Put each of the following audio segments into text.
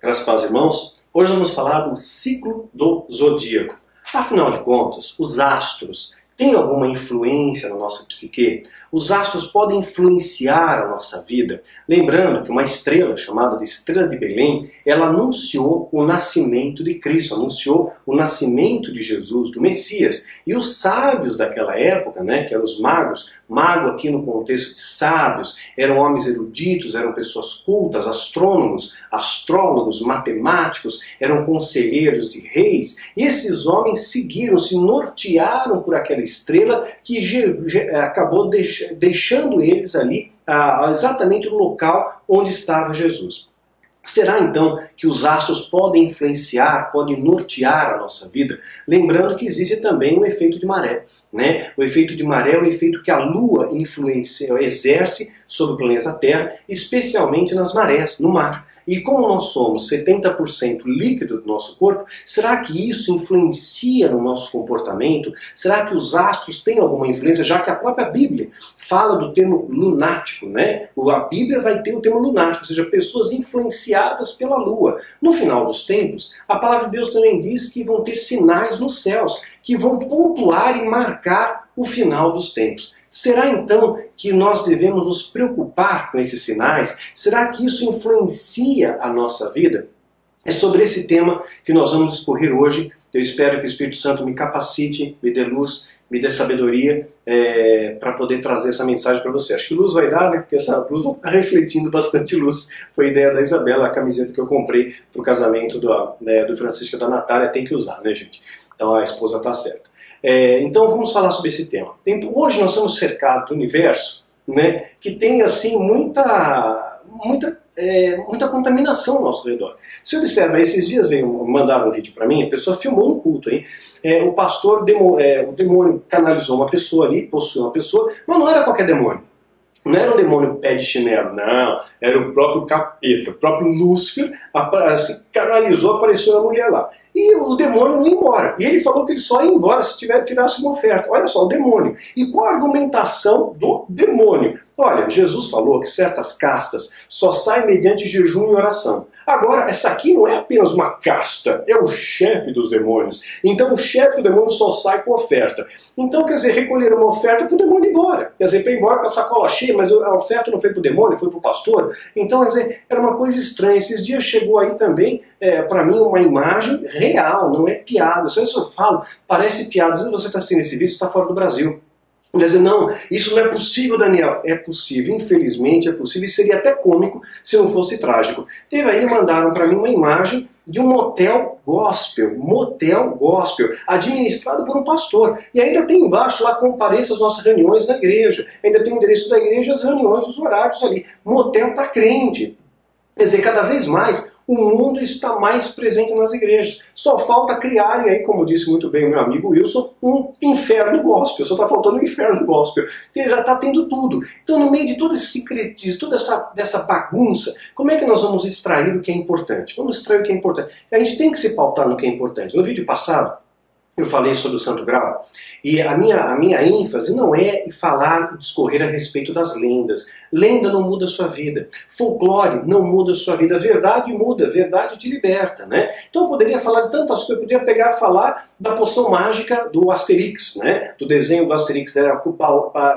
Graças paz, irmãos. Hoje vamos falar do ciclo do zodíaco. Afinal de contas, os astros têm alguma influência na nossa psique? Os astros podem influenciar a nossa vida. Lembrando que uma estrela chamada de Estrela de Belém, ela anunciou o nascimento de Cristo, anunciou o nascimento de Jesus, do Messias. E os sábios daquela época, né, que eram os magos, mago aqui no contexto de sábios, eram homens eruditos, eram pessoas cultas, astrônomos, astrólogos, matemáticos, eram conselheiros de reis. E esses homens seguiram, se nortearam por aquela estrela que acabou deixando eles ali exatamente no local onde estava Jesus. Será então que os astros podem influenciar, podem nortear a nossa vida? Lembrando que existe também o efeito de maré. Né? O efeito de maré é o efeito que a Lua influencia, exerce sobre o planeta Terra, especialmente nas marés, no mar. E como nós somos 70% líquido do nosso corpo, será que isso influencia no nosso comportamento? Será que os astros têm alguma influência, já que a própria Bíblia fala do termo lunático, né? A Bíblia vai ter o termo lunático, ou seja, pessoas influenciadas pela lua. No final dos tempos, a palavra de Deus também diz que vão ter sinais nos céus, que vão pontuar e marcar o final dos tempos. Será então que nós devemos nos preocupar com esses sinais? Será que isso influencia a nossa vida? É sobre esse tema que nós vamos discorrer hoje. Eu espero que o Espírito Santo me capacite, me dê luz, me dê sabedoria é, para poder trazer essa mensagem para você. Acho que luz vai dar, né? Porque essa blusa está refletindo bastante luz. Foi ideia da Isabela, a camiseta que eu comprei para o casamento do, né, do Francisco e da Natália. Tem que usar, né, gente? Então a esposa está certa. É, então vamos falar sobre esse tema. Hoje nós estamos cercados do universo né, que tem assim muita, muita, é, muita contaminação ao nosso redor. Se observa, esses dias veio, mandaram um vídeo para mim, a pessoa filmou no culto, hein? É, o pastor, demo, é, o demônio canalizou uma pessoa ali, possuiu uma pessoa, mas não era qualquer demônio. Não era um demônio pé de chinelo, não. Era o próprio capeta, o próprio Lúcifer se canalizou, apareceu a mulher lá. E o demônio ia embora. E ele falou que ele só ia embora se tiver, tirasse uma oferta. Olha só, o demônio. E qual a argumentação do demônio? Olha, Jesus falou que certas castas só saem mediante jejum e oração. Agora, essa aqui não é apenas uma casta, é o chefe dos demônios. Então, o chefe do demônio só sai com oferta. Então, quer dizer, recolher uma oferta para o demônio ir embora. Quer dizer, para ir embora com a sacola cheia, mas a oferta não foi para o demônio, foi para o pastor. Então, quer dizer, era uma coisa estranha. Esses dias chegou aí também, é, para mim, uma imagem real, não é piada. Só isso eu falo, parece piada. Vezes você está assistindo esse vídeo está fora do Brasil. Dizer, não, isso não é possível, Daniel. É possível, infelizmente é possível, e seria até cômico se não fosse trágico. Teve aí, mandaram para mim uma imagem de um motel gospel, motel gospel, administrado por um pastor. E ainda tem embaixo lá, compareça às nossas reuniões na igreja. Ainda tem o endereço da igreja, as reuniões, os horários ali. Motel para crente. Quer dizer, cada vez mais o mundo está mais presente nas igrejas. Só falta criarem aí, como disse muito bem o meu amigo Wilson, um inferno gospel. Só está faltando um inferno gospel. Ele já está tendo tudo. Então, no meio de todo esse secretismo, toda essa dessa bagunça, como é que nós vamos extrair o que é importante? Vamos extrair o que é importante. A gente tem que se pautar no que é importante. No vídeo passado, eu falei sobre o Santo Grau, e a minha, a minha ênfase não é falar e discorrer a respeito das lendas. Lenda não muda a sua vida. Folclore não muda a sua vida. Verdade muda, verdade te liberta. Né? Então eu poderia falar de tantas coisas, eu poderia pegar e falar da poção mágica do Asterix, né? do desenho do Asterix, era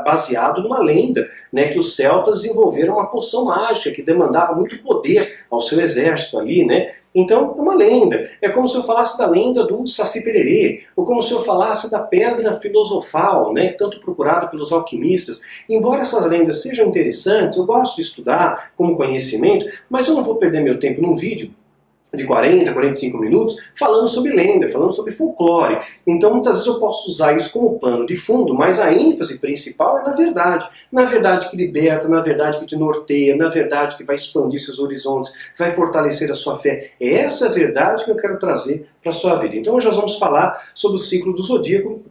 baseado numa lenda, né? que os celtas desenvolveram uma poção mágica que demandava muito poder ao seu exército ali, né? Então, é uma lenda. É como se eu falasse da lenda do Saci Pererê, ou como se eu falasse da pedra filosofal, né, tanto procurada pelos alquimistas. Embora essas lendas sejam interessantes, eu gosto de estudar como conhecimento, mas eu não vou perder meu tempo num vídeo de 40, 45 minutos, falando sobre lenda, falando sobre folclore. Então muitas vezes eu posso usar isso como pano de fundo, mas a ênfase principal é na verdade. Na verdade que liberta, na verdade que te norteia, na verdade que vai expandir seus horizontes, vai fortalecer a sua fé. É essa verdade que eu quero trazer para a sua vida. Então hoje nós vamos falar sobre o ciclo do zodíaco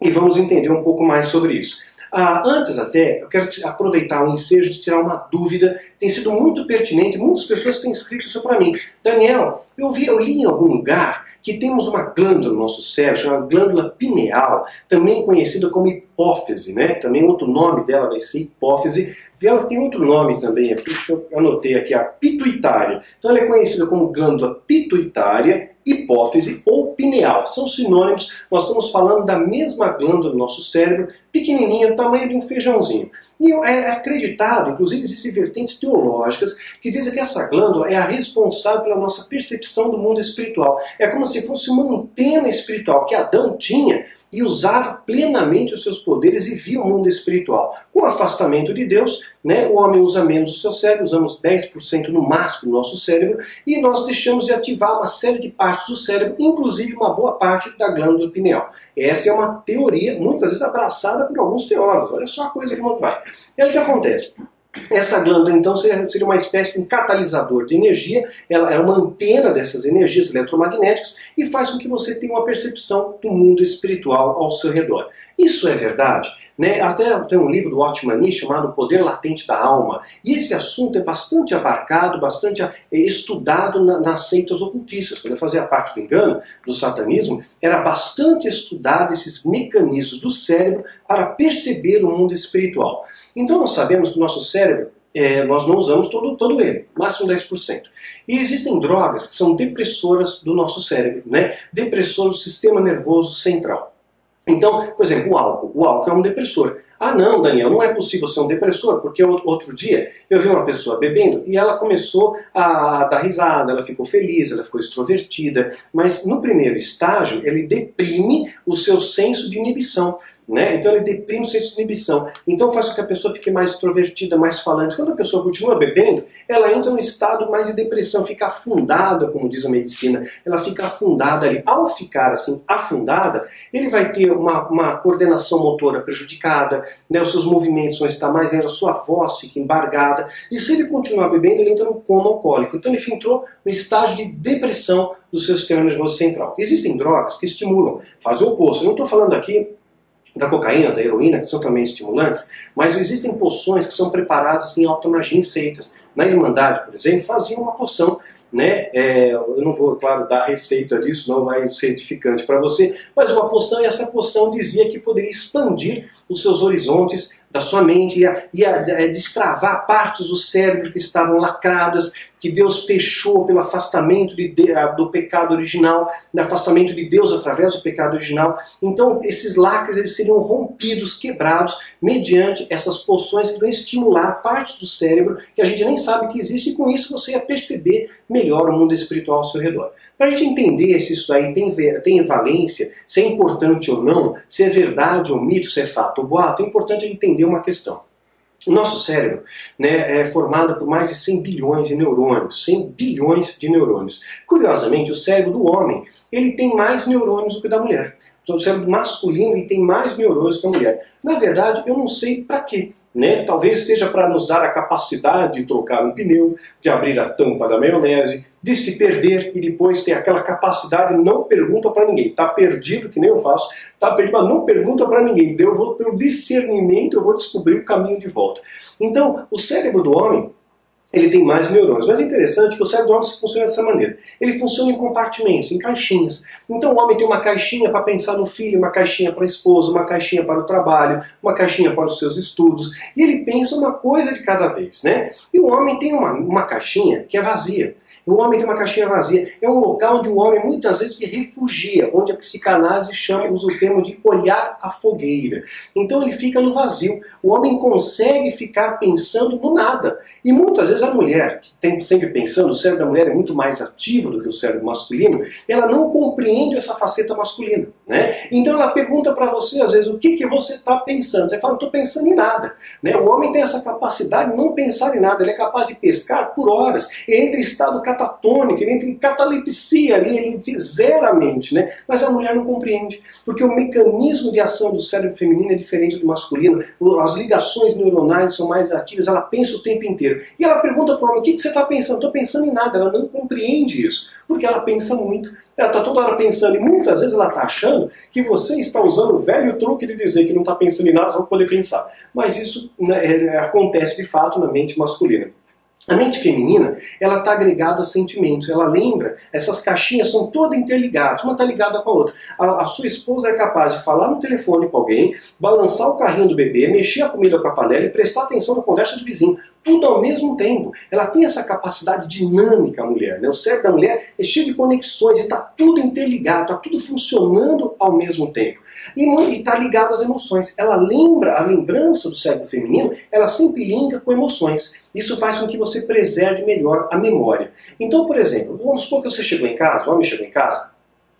e vamos entender um pouco mais sobre isso. Ah, antes até, eu quero aproveitar o ensejo de tirar uma dúvida, tem sido muito pertinente, muitas pessoas têm escrito isso para mim. Daniel, eu, vi, eu li em algum lugar que temos uma glândula no nosso cérebro, chamada glândula pineal, também conhecida como hipófise, né? Também outro nome dela vai ser hipófise. E ela tem outro nome também aqui, deixa eu anotei aqui, a pituitária. Então ela é conhecida como glândula pituitária, hipófise ou pineal. São sinônimos, nós estamos falando da mesma glândula do nosso cérebro, pequenininha, do tamanho de um feijãozinho. E é acreditado, inclusive existem vertentes teológicas que dizem que essa glândula é a responsável pela nossa percepção do mundo espiritual. É como se fosse uma antena espiritual que Adão tinha e usava plenamente os seus poderes e via o mundo espiritual. Com o afastamento de Deus, né, o homem usa menos o seu cérebro, usamos 10% no máximo do nosso cérebro, e nós deixamos de ativar uma série de partes do cérebro, inclusive uma boa parte da glândula pineal. Essa é uma teoria, muitas vezes abraçada por alguns teólogos. Olha só a coisa que não vai. E aí o que acontece? Essa glândula, então, seria uma espécie de um catalisador de energia, ela é uma antena dessas energias eletromagnéticas e faz com que você tenha uma percepção do mundo espiritual ao seu redor. Isso é verdade? Né? Até tem um livro do Otmani chamado O Poder Latente da Alma. E esse assunto é bastante abarcado, bastante é, estudado na, nas seitas ocultistas. Quando eu fazia parte do engano, do satanismo, era bastante estudado esses mecanismos do cérebro para perceber o mundo espiritual. Então nós sabemos que o nosso cérebro é, nós não usamos todo, todo ele, máximo 10%. E existem drogas que são depressoras do nosso cérebro, né? depressoras do sistema nervoso central. Então, por exemplo, o álcool. O álcool é um depressor. Ah, não, Daniel, não é possível ser um depressor, porque outro dia eu vi uma pessoa bebendo e ela começou a dar risada, ela ficou feliz, ela ficou extrovertida, mas no primeiro estágio ele deprime o seu senso de inibição. Né? Então ele deprime o senso de inibição. Então faz com que a pessoa fique mais extrovertida, mais falante. Quando a pessoa continua bebendo, ela entra num estado mais de depressão, fica afundada, como diz a medicina. Ela fica afundada ali. Ao ficar assim, afundada, ele vai ter uma, uma coordenação motora prejudicada, né? os seus movimentos vão estar mais a sua voz fica embargada. E se ele continuar bebendo, ele entra num coma alcoólico. Então ele entrou no estágio de depressão do seu sistema nervoso central. Existem drogas que estimulam, fazem o oposto. Eu não estou falando aqui da cocaína, da heroína, que são também estimulantes, mas existem poções que são preparadas em automagia em seitas. Na Irmandade, por exemplo, faziam uma poção né? É, eu não vou, claro, dar receita disso, não vai ser edificante para você, mas uma poção, e essa poção dizia que poderia expandir os seus horizontes da sua mente, ia, ia é, destravar partes do cérebro que estavam lacradas, que Deus fechou pelo afastamento de, do pecado original, do afastamento de Deus através do pecado original. Então, esses lacres eles seriam rompidos, quebrados, mediante essas poções que vão estimular partes do cérebro que a gente nem sabe que existe, e com isso você ia perceber melhor o mundo espiritual ao seu redor. Para a gente entender se isso aí tem, tem valência, se é importante ou não, se é verdade ou mito, se é fato ou boato, é importante entender uma questão. O nosso cérebro né, é formado por mais de 100 bilhões de neurônios, 100 bilhões de neurônios. Curiosamente, o cérebro do homem ele tem mais neurônios do que o da mulher. O cérebro masculino ele tem mais neurônios que a mulher. Na verdade, eu não sei para quê. Né? Talvez seja para nos dar a capacidade de trocar um pneu, de abrir a tampa da maionese, de se perder e depois ter aquela capacidade, não pergunta para ninguém. Está perdido, que nem eu faço, está perdido, mas não pergunta para ninguém. Eu vou, pelo discernimento, eu vou descobrir o caminho de volta. Então, o cérebro do homem ele tem mais neurônios. Mas é interessante que o cérebro do homem funciona dessa maneira. Ele funciona em compartimentos, em caixinhas. Então o homem tem uma caixinha para pensar no filho, uma caixinha para a esposa, uma caixinha para o trabalho, uma caixinha para os seus estudos. E ele pensa uma coisa de cada vez. Né? E o homem tem uma, uma caixinha que é vazia. O homem tem uma caixinha vazia. É um local onde o homem muitas vezes se refugia, onde a psicanálise chama, usa o termo de olhar a fogueira. Então ele fica no vazio. O homem consegue ficar pensando no nada. E muitas vezes a mulher, que tem sempre pensando, o cérebro da mulher é muito mais ativo do que o cérebro masculino, ela não compreende essa faceta masculina. Né? Então ela pergunta para você, às vezes, o que, que você está pensando? Você fala, estou pensando em nada. Né? O homem tem essa capacidade de não pensar em nada, ele é capaz de pescar por horas, ele entra em estado catatônico, ele entra em catalepsia ali, ele zera a mente. Né? Mas a mulher não compreende, porque o mecanismo de ação do cérebro feminino é diferente do masculino, as ligações neuronais são mais ativas, ela pensa o tempo inteiro. E ela pergunta para o homem: o que, que você está pensando? Estou pensando em nada. Ela não compreende isso, porque ela pensa muito. Ela está toda hora pensando, e muitas vezes ela está achando que você está usando o velho truque de dizer que não está pensando em nada só para poder pensar. Mas isso né, é, acontece de fato na mente masculina. A mente feminina, ela está agregada a sentimentos, ela lembra, essas caixinhas são todas interligadas, uma está ligada com a outra. A, a, sua esposa é capaz de falar no telefone com alguém, balançar o carrinho do bebê, mexer a comida com a panela e prestar atenção na conversa do vizinho. Tudo ao mesmo tempo. Ela tem essa capacidade dinâmica, a mulher. Né? O cérebro da mulher é cheio de conexões e está tudo interligado, está tudo funcionando ao mesmo tempo. E está ligado às emoções. Ela lembra, a lembrança do cérebro feminino, ela sempre linka com emoções. Isso faz com que você preserve melhor a memória. Então, por exemplo, vamos supor que você chegou em casa, o homem chegou em casa,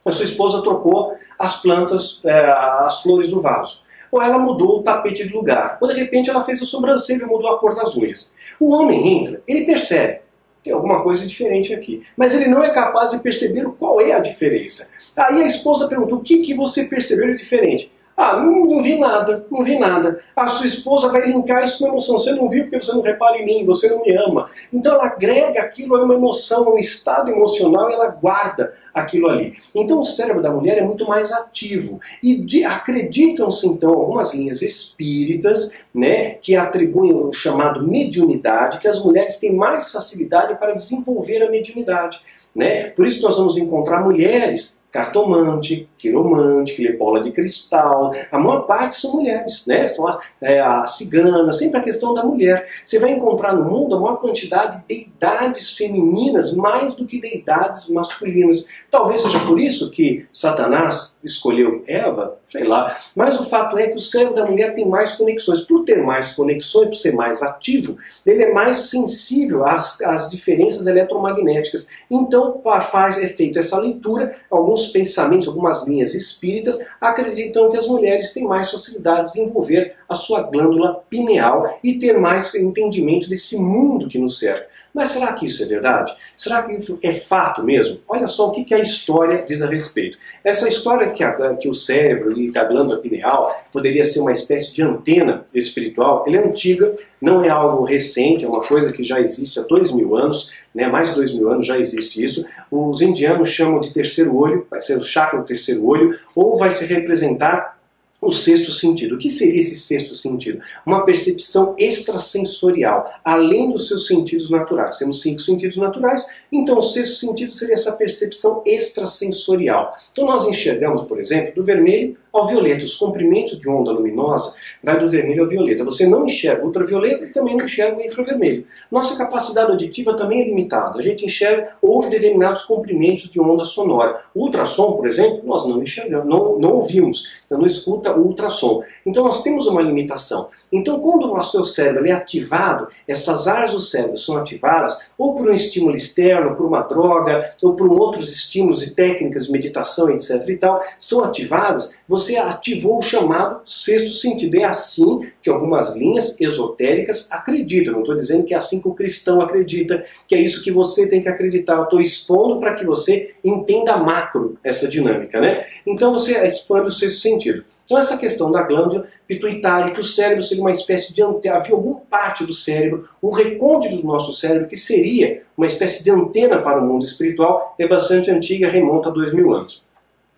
a sua esposa trocou as plantas, é, as flores do vaso. Ou ela mudou o tapete de lugar. Ou de repente ela fez a sobrancelha e mudou a cor das unhas. O homem entra, ele percebe. Tem alguma coisa diferente aqui. Mas ele não é capaz de perceber qual é a diferença. Aí a esposa perguntou: o que, que você percebeu de diferente? Ah, não, não, vi nada, não vi nada. A sua esposa vai linkar isso com emoção. Você não viu porque você não repara em mim, você não me ama. Então ela agrega aquilo a uma emoção, a um estado emocional e ela guarda aquilo ali. Então o cérebro da mulher é muito mais ativo. E acreditam-se então algumas linhas espíritas, né, que atribuem o chamado mediunidade, que as mulheres têm mais facilidade para desenvolver a mediunidade. Né? Por isso nós vamos encontrar mulheres cartomante, quiromante, lê bola de cristal. A maior parte são mulheres, né? São a, é, a cigana, sempre a questão da mulher. Você vai encontrar no mundo a maior quantidade de deidades femininas, mais do que deidades masculinas. Talvez seja por isso que Satanás escolheu Eva, sei lá. Mas o fato é que o cérebro da mulher tem mais conexões. Por ter mais conexões, por ser mais ativo, ele é mais sensível às, às diferenças eletromagnéticas. Então faz, é feito essa leitura, alguns pensamentos, algumas linhas espíritas acreditam que as mulheres têm mais facilidade de desenvolver a sua glândula pineal e ter mais entendimento desse mundo que nos cerca. Mas será que isso é verdade? Será que isso é fato mesmo? Olha só o que a história diz a respeito. Essa história que, a, que o cérebro e a glândula pineal poderia ser uma espécie de antena espiritual, ela é antiga, não é algo recente, é uma coisa que já existe há dois mil anos, né, mais de dois mil anos já existe isso. Os indianos chamam de terceiro olho, vai ser o chakra do terceiro olho, ou vai se representar o sexto sentido. O que seria esse sexto sentido? Uma percepção extrasensorial, além dos seus sentidos naturais. Temos cinco sentidos naturais, então o sexto sentido seria essa percepção extrasensorial. Então nós enxergamos, por exemplo, do vermelho ao violeta. Os comprimentos de onda luminosa vai do vermelho ao violeta. Você não enxerga ultravioleta e também não enxerga o infravermelho. Nossa capacidade auditiva também é limitada. A gente enxerga, houve determinados comprimentos de onda sonora. O ultrassom, por exemplo, nós não enxergamos, não, não ouvimos. Então não escuta o ultrassom. Então nós temos uma limitação. Então quando o seu cérebro é ativado, essas áreas do cérebro são ativadas ou por um estímulo externo, por uma droga, ou por outros estímulos e técnicas meditação, etc. e tal, são ativadas, você ativou o chamado sexto sentido. É assim que algumas linhas esotéricas acreditam. Não estou dizendo que é assim que o cristão acredita, que é isso que você tem que acreditar. Eu estou expondo para que você entenda macro essa dinâmica. Né? Então você expande o sexto sentido. Então essa questão da glândula pituitária, que o cérebro seria uma espécie de antena, havia alguma parte do cérebro, um recôndito do nosso cérebro que seria uma espécie de antena para o mundo espiritual, é bastante antiga, remonta a dois mil anos.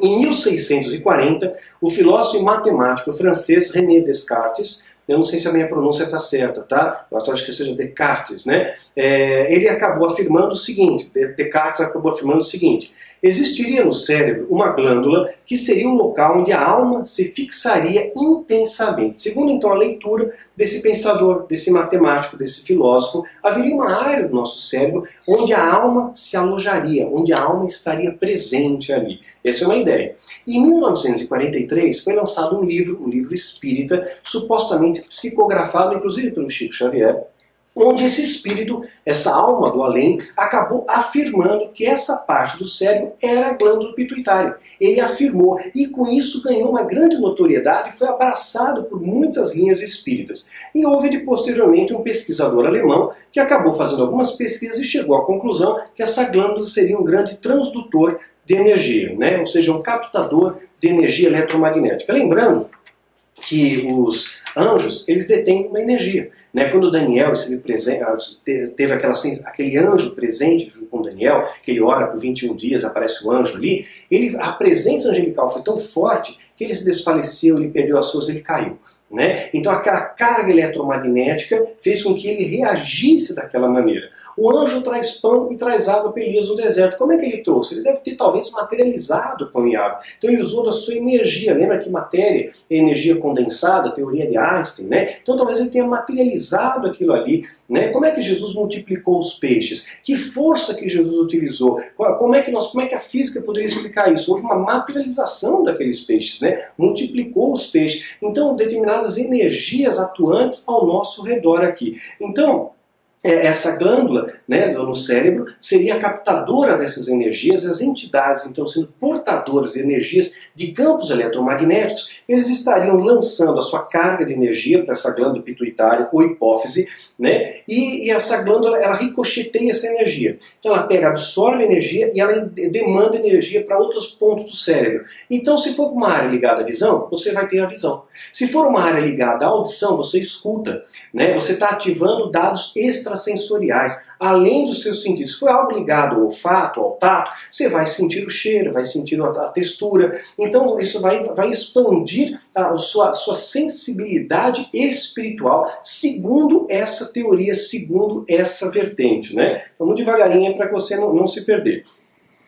Em 1640, o filósofo e matemático francês René Descartes, eu não sei se a minha pronúncia está certa, tá? Eu acho que seja Descartes, né? É, ele acabou afirmando o seguinte: Descartes acabou afirmando o seguinte: existiria no cérebro uma glândula que seria o local onde a alma se fixaria intensamente. Segundo então a leitura desse pensador, desse matemático, desse filósofo, haveria uma área do nosso cérebro onde a alma se alojaria, onde a alma estaria presente ali. Essa é uma ideia. E em 1943 foi lançado um livro, um livro espírita, supostamente psicografado inclusive pelo Chico Xavier, onde esse espírito, essa alma do além, acabou afirmando que essa parte do cérebro era a glândula pituitária. Ele afirmou e com isso ganhou uma grande notoriedade e foi abraçado por muitas linhas espíritas. E houve posteriormente um pesquisador alemão que acabou fazendo algumas pesquisas e chegou à conclusão que essa glândula seria um grande transdutor de energia, né? ou seja, um captador de energia eletromagnética. Lembrando que os anjos, eles detêm uma energia. Né? Quando Daniel ah, teve aquela, aquele anjo presente com Daniel, que ele ora por 21 dias, aparece o anjo ali, ele, a presença angelical foi tão forte que ele se desfaleceu, ele perdeu as forças, ele caiu. Né? Então aquela carga eletromagnética fez com que ele reagisse daquela maneira. O anjo traz pão e traz água para Elias no deserto. Como é que ele trouxe? Ele deve ter talvez materializado pão e água. Então ele usou da sua energia. Lembra que matéria é energia condensada, teoria de Einstein, né? Então talvez ele tenha materializado aquilo ali. Né? Como é que Jesus multiplicou os peixes? Que força que Jesus utilizou? Como é que nós, como é que a física poderia explicar isso? Houve uma materialização daqueles peixes, né? Multiplicou os peixes. Então determinadas energias atuantes ao nosso redor aqui. Então essa glândula né, no cérebro seria captadora dessas energias, as entidades, então, sendo portadoras de energias de campos eletromagnéticos, eles estariam lançando a sua carga de energia para essa glândula pituitária ou hipófise, né, e, e, essa glândula ela ricocheteia essa energia. Então, ela pega, absorve energia e ela demanda energia para outros pontos do cérebro. Então, se for uma área ligada à visão, você vai ter a visão. Se for uma área ligada à audição, você escuta. Né, você está ativando dados extra extrasensoriais, além dos seus sentidos. Se for algo ligado ao olfato, ao tato, você vai sentir o cheiro, vai sentir a, textura. Então isso vai, vai expandir a sua, sua sensibilidade espiritual, segundo essa teoria, segundo essa vertente. Né? Então, muito devagarinho para que você não, não se perder.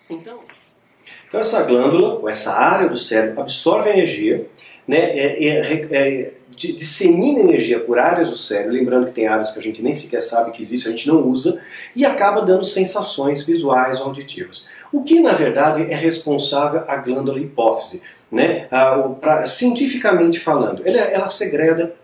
Então, então, essa glândula, ou essa área do cérebro, absorve energia, né, é, é, é, dissemina energia por áreas do cérebro, lembrando que tem áreas que a gente nem sequer sabe que existe, a gente não usa, e acaba dando sensações visuais ou auditivas. O que, na verdade, é responsável a glândula hipófise, né? Ah, pra, cientificamente falando, ela, ela segreda,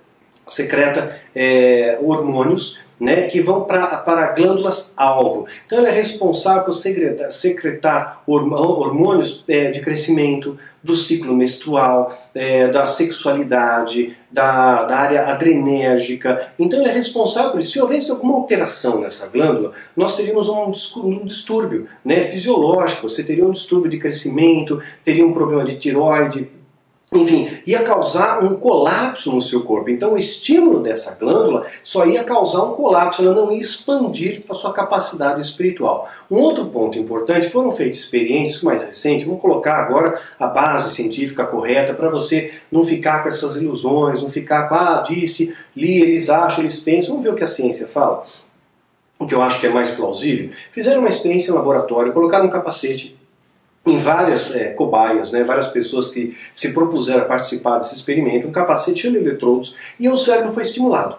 secreta é, hormônios né, que vão para glândulas-alvo. Então ela é responsável por secretar, secretar hormônios é, de crescimento, do ciclo menstrual, é, da sexualidade, da, da, área adrenérgica. Então ele é responsável por isso. Se houvesse alguma alteração nessa glândula, nós teríamos um, um distúrbio né, fisiológico. Você teria um distúrbio de crescimento, teria um problema de tiroide, enfim, ia causar um colapso no seu corpo. Então, o estímulo dessa glândula só ia causar um colapso, ela não ia expandir a sua capacidade espiritual. Um outro ponto importante, foram feitas experiências mais recentes, vamos colocar agora a base científica correta para você não ficar com essas ilusões, não ficar com, ah, disse, li, eles acham, eles pensam. Vamos ver o que a ciência fala. O que eu acho que é mais plausível. Fizeram uma experiência em laboratório, colocaram um capacete em várias é, cobaias, né, várias pessoas que se propuseram a participar desse experimento, um capacete de eletrodos e o cérebro foi estimulado.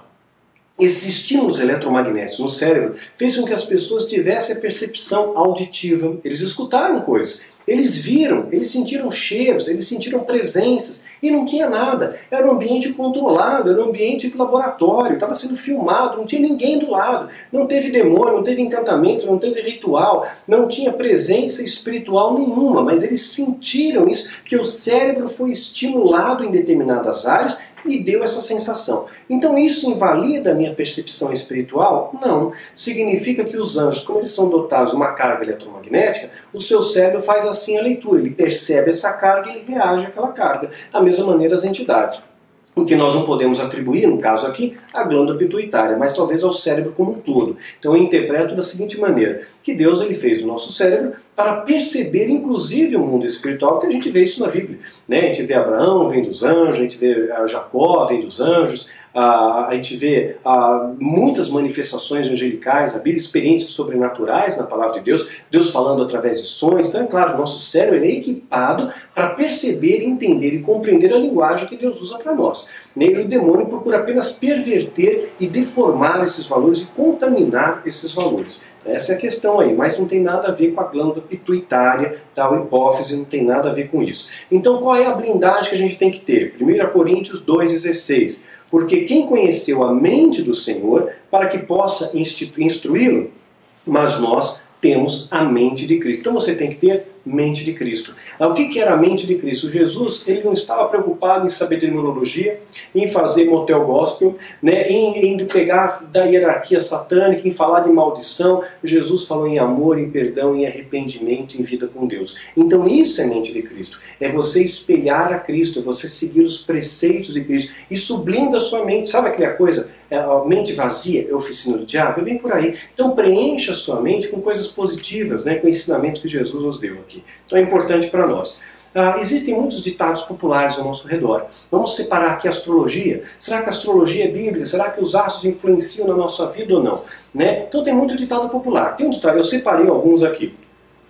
Esses estímulos eletromagnéticos no cérebro fez com que as pessoas tivessem a percepção auditiva, eles escutaram coisas, eles viram, eles sentiram cheiros, eles sentiram presenças e não tinha nada. Era um ambiente controlado, era um ambiente de laboratório, estava sendo filmado, não tinha ninguém do lado. Não teve demônio, não teve encantamento, não teve ritual, não tinha presença espiritual nenhuma, mas eles sentiram isso, porque o cérebro foi estimulado em determinadas áreas e deu essa sensação. Então isso invalida a minha percepção espiritual? Não. Significa que os anjos, como eles são dotados de uma carga eletromagnética, o seu cérebro faz assim a leitura, ele percebe essa carga e ele reage àquela carga. Da mesma maneira as entidades o que nós não podemos atribuir, no caso aqui, à glândula pituitária, mas talvez ao cérebro como um todo. Então eu interpreto da seguinte maneira, que Deus ele fez o nosso cérebro para perceber inclusive o mundo espiritual, porque a gente vê isso na Bíblia. Né? A gente vê Abraão, vem dos anjos, a gente vê Jacó, vem dos anjos, a, a gente vê muitas manifestações angelicais, a Bíblia, experiências sobrenaturais na palavra de Deus, Deus falando através de sonhos. Então, é claro, nosso cérebro é equipado para perceber, entender e compreender a linguagem que Deus usa para nós. E o demônio procura apenas perverter e deformar esses valores e contaminar esses valores. Essa é a questão aí, mas não tem nada a ver com a glândula pituitária, tal hipófise, não tem nada a ver com isso. Então qual é a blindagem que a gente tem que ter? 1 Coríntios 2,16 porque quem conheceu a mente do Senhor para que possa instruí-lo? Mas nós temos a mente de Cristo. Então você tem que ter mente de Cristo. Ah, o que era a mente de Cristo? Jesus ele não estava preocupado em saber de imunologia, em fazer motel gospel, né, em, em pegar da hierarquia satânica, em falar de maldição. Jesus falou em amor, em perdão, em arrependimento, em vida com Deus. Então isso é mente de Cristo. É você espelhar a Cristo, é você seguir os preceitos de Cristo. Isso blinda a sua mente. Sabe aquela coisa? É, a mente vazia é oficina do diabo? É bem por aí. Então preencha a sua mente com coisas positivas, né, com ensinamentos que Jesus nos deu aqui. Então é importante para nós. Ah, existem muitos ditados populares ao nosso redor. Vamos separar aqui a astrologia. Será que a astrologia é bíblica? Será que os astros influenciam na nossa vida ou não? Né? Então tem muito ditado popular. Tem um ditado, eu separei alguns aqui.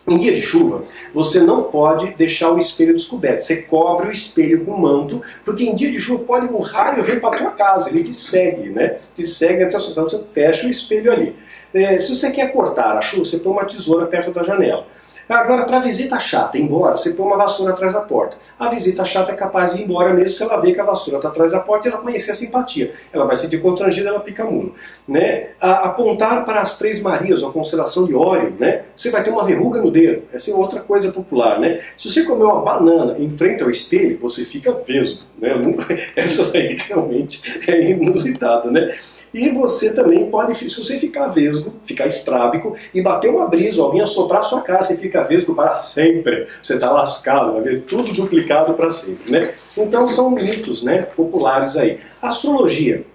Em dia de chuva, você não pode deixar o espelho descoberto. Você cobre o espelho com manto, porque em dia de chuva pode um raio vir para tua casa, ele te segue, né? Te segue até então você fecha o espelho ali. É, se você quer cortar a chuva, você põe uma tesoura perto da janela. Agora, para visita chata embora, você põe uma vassoura atrás da porta. A visita chata é capaz de ir embora mesmo se ela vê que a vassoura está atrás da porta e ela conhecer a simpatia. Ela vai se sentir constrangida, ela pica muro. Né? Apontar para as Três Marias, a constelação de Órion, né? você vai ter uma verruga no dedo. Essa é outra coisa popular. Né? Se você comer uma banana em frente ao espelho, você fica vesgo. Né? Essa daí realmente é inusitada. Né? E você também pode, se você ficar vesgo, ficar estrábico e bater uma brisa, alguém assoprar a sua cara, você fica vesgo para sempre. Você está lascado, vai ver tudo duplicado para sempre. Né? Então são mitos né, populares aí. astrologia.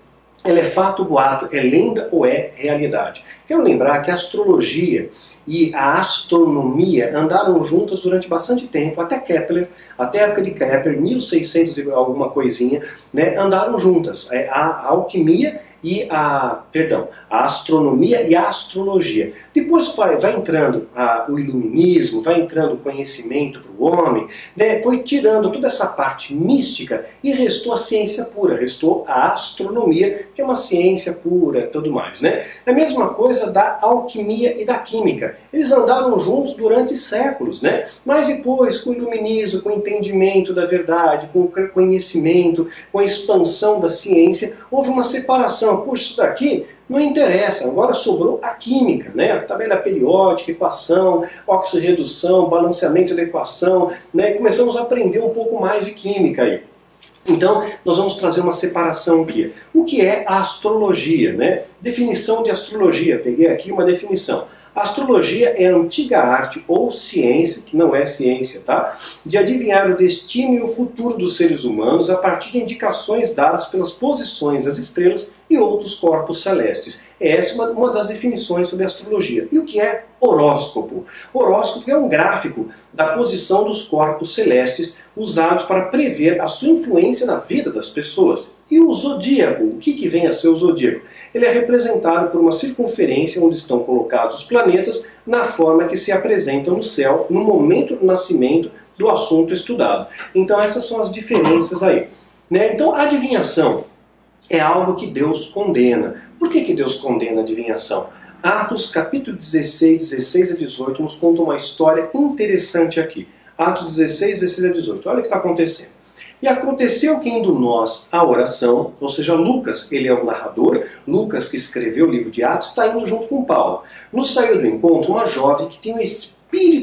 Ela é fato, boato, é lenda ou é realidade? Quero lembrar que a astrologia e a astronomia andaram juntas durante bastante tempo, até Kepler, até a época de Kepler, 1600 e alguma coisinha, né, andaram juntas. É, a alquimia e a, perdão, a astronomia e a astrologia. Depois vai, vai entrando a, o iluminismo, vai entrando o conhecimento para o homem, né? foi tirando toda essa parte mística e restou a ciência pura, restou a astronomia, que é uma ciência pura e tudo mais. Né? A mesma coisa da alquimia e da química. Eles andaram juntos durante séculos, né? mas depois, com o iluminismo, com o entendimento da verdade, com o conhecimento, com a expansão da ciência, houve uma separação puxa, isso daqui não interessa, agora sobrou a química, né? a tabela periódica, equação, oxirredução, balanceamento da equação, né? e começamos a aprender um pouco mais de química aí. Então, nós vamos trazer uma separação aqui. O que é a astrologia? Né? Definição de astrologia, peguei aqui uma definição. Astrologia é a antiga arte ou ciência, que não é ciência, tá? De adivinhar o destino e o futuro dos seres humanos a partir de indicações dadas pelas posições das estrelas e outros corpos celestes. Essa é uma, das definições sobre astrologia. E o que é horóscopo? Horóscopo é um gráfico da posição dos corpos celestes usados para prever a sua influência na vida das pessoas. E o zodíaco? O que, que vem a ser o zodíaco? Ele é representado por uma circunferência onde estão colocados os planetas na forma que se apresentam no céu no momento do nascimento do assunto estudado. Então essas são as diferenças aí. Né? Então a adivinhação é algo que Deus condena. Por que, que Deus condena a adivinhação? Atos capítulo 16, 16 a 18 nos conta uma história interessante aqui. Atos 16, 16 a 18. Olha o que está acontecendo. E aconteceu que indo nós à oração, ou seja, Lucas, ele é o narrador, Lucas que escreveu o livro de Atos, está indo junto com Paulo. Nos saiu do encontro uma jovem que tem um espírito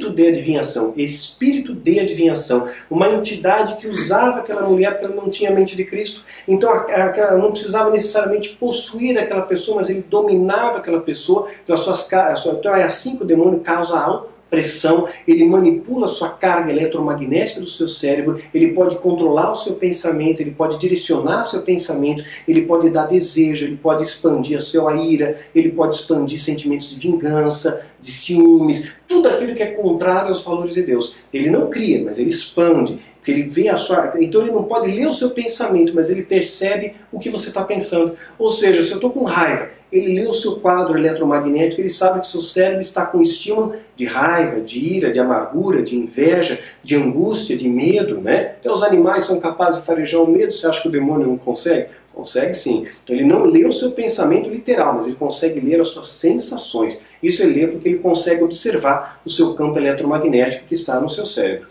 de adivinhação, espírito de adivinhação, uma entidade que usava aquela mulher porque ela não tinha a mente de Cristo, então ela não precisava necessariamente possuir aquela pessoa, mas ele dominava aquela pessoa, então, as suas, então é assim que o demônio causa algo pressão, ele manipula a sua carga eletromagnética do seu cérebro, ele pode controlar o seu pensamento, ele pode direcionar seu pensamento, ele pode dar desejo, ele pode expandir a sua ira, ele pode expandir sentimentos de vingança, de ciúmes, tudo aquilo que é contrário aos valores de Deus. Ele não cria, mas ele expande, porque ele vê a sua. Então ele não pode ler o seu pensamento, mas ele percebe o que você está pensando. Ou seja, se eu estou com raiva, ele lê o seu quadro eletromagnético, ele sabe que seu cérebro está com estímulo de raiva, de ira, de amargura, de inveja, de angústia, de medo, né? Então os animais são capazes de farejar o medo, você acha que o demônio não consegue? Consegue sim. Então ele não lê o seu pensamento literal, mas ele consegue ler as suas sensações. Isso ele lê porque ele consegue observar o seu campo eletromagnético que está no seu cérebro.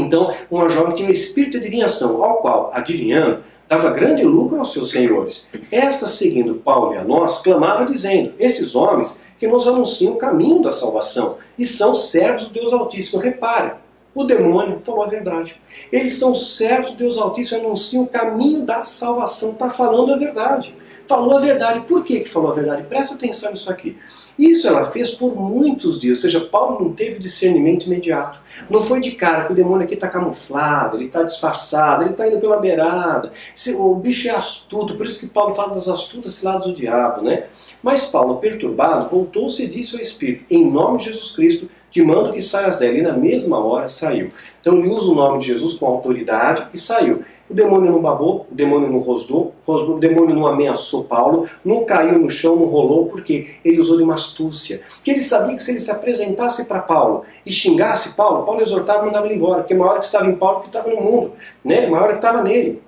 Então, uma jovem tinha um espírito de adivinhação, ao qual, adivinhando, dava grande lucro aos seus senhores. Esta, seguindo Paulo e a nós, clamava dizendo: Esses homens que nos anunciam o caminho da salvação e são servos do Deus Altíssimo. Repare, o demônio falou a verdade. Eles são servos do Deus Altíssimo e anunciam o caminho da salvação. Está falando a verdade. Falou a verdade. Por que, que falou a verdade? Presta atenção nisso aqui. Isso ela fez por muitos dias, ou seja, Paulo não teve discernimento imediato. Não foi de cara que o demônio aqui está camuflado, ele está disfarçado, ele está indo pela beirada. O bicho é astuto, por isso que Paulo fala das astutas ciladas do diabo, né? Mas Paulo, perturbado, voltou-se e disse ao Espírito: Em nome de Jesus Cristo, Te mando que saias dela. E na mesma hora saiu. Então ele usa o nome de Jesus com autoridade e saiu. O demônio não babou, o demônio não rosnou, o demônio não ameaçou Paulo, não caiu no chão, não rolou, porque ele usou de uma astúcia. Porque ele sabia que se ele se apresentasse para Paulo e xingasse Paulo, Paulo exortava e mandava ele embora, porque maior que estava em Paulo que estava no mundo, né? maior que estava nele.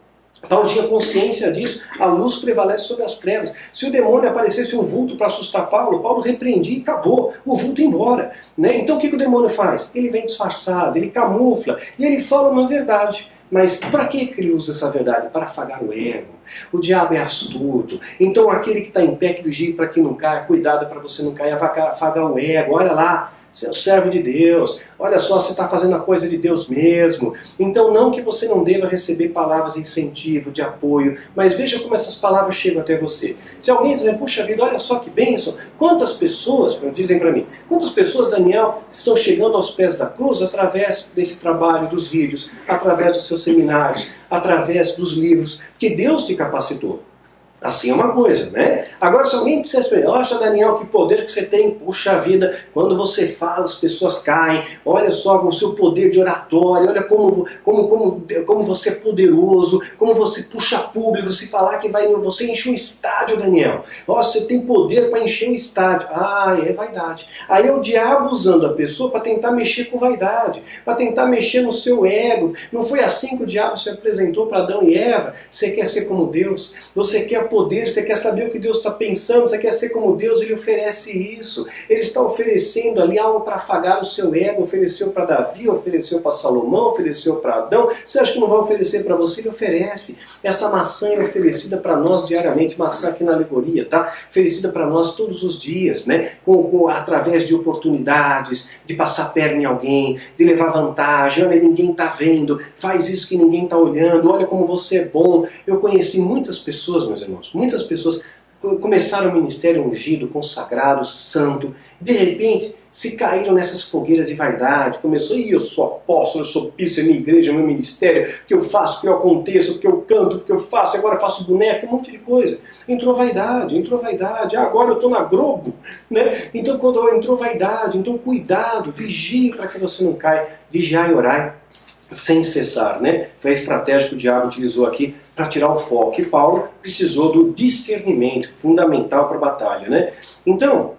Paulo tinha consciência disso, a luz prevalece sobre as trevas. Se o demônio aparecesse um vulto para assustar Paulo, Paulo repreendia e acabou, o vulto embora. Né? Então o que, que o demônio faz? Ele vem disfarçado, ele camufla e ele fala uma verdade. Mas para que ele usa essa verdade? Para afagar o ego. O diabo é astuto. Então aquele que está em pé, que vigia para que não caia, cuidado para você não cair, afagar o ego. Olha lá, você é o servo de Deus. Olha só, você está fazendo a coisa de Deus mesmo. Então, não que você não deva receber palavras de incentivo, de apoio, mas veja como essas palavras chegam até você. Se alguém dizer, puxa vida, olha só que bênção, quantas pessoas, dizem para mim, quantas pessoas, Daniel, estão chegando aos pés da cruz através desse trabalho, dos vídeos, através dos seus seminários, através dos livros, que Deus te capacitou. Assim é uma coisa, né? Agora, se alguém dissesse para mim, olha Daniel, que poder que você tem, puxa vida, quando você fala as pessoas caem, olha só o seu poder de oratório, olha como, como, como, como você é poderoso, como você puxa público, se falar que vai, você enche um estádio, Daniel. Ó, você tem poder para encher um estádio. Ah, é vaidade. Aí é o diabo usando a pessoa para tentar mexer com vaidade, para tentar mexer no seu ego. Não foi assim que o diabo se apresentou para Adão e Eva? Você quer ser como Deus? Você quer poder, você quer saber o que Deus está pensando, você quer ser como Deus, ele oferece isso. Ele está oferecendo ali algo para afagar o seu ego, ofereceu para Davi, ofereceu para Salomão, ofereceu para Adão. Você acha que não vai oferecer para você? Ele oferece. Essa maçã é oferecida para nós diariamente, maçã aqui na alegoria, tá? Oferecida para nós todos os dias, né? Com, com, através de oportunidades, de passar perna em alguém, de levar vantagem. Olha, ninguém está vendo, faz isso que ninguém está olhando, olha como você é bom. Eu conheci muitas pessoas, meus irmãos irmãos. Muitas pessoas começaram o ministério ungido, consagrado, santo, de repente se caíram nessas fogueiras de vaidade, começou, e eu sou apóstolo, eu sou bispo, é minha igreja, é meu ministério, que eu faço, que eu aconteço, que eu canto, que eu faço, agora faço boneco, um monte de coisa. Entrou vaidade, entrou vaidade, ah, agora eu estou na Globo, né? Então quando entrou vaidade, então cuidado, vigie para que você não caia, vigiai e orai sem cessar, né? Foi a estratégia que o diabo utilizou aqui para tirar o foco. E Paulo precisou do discernimento, fundamental para a batalha, né? Então,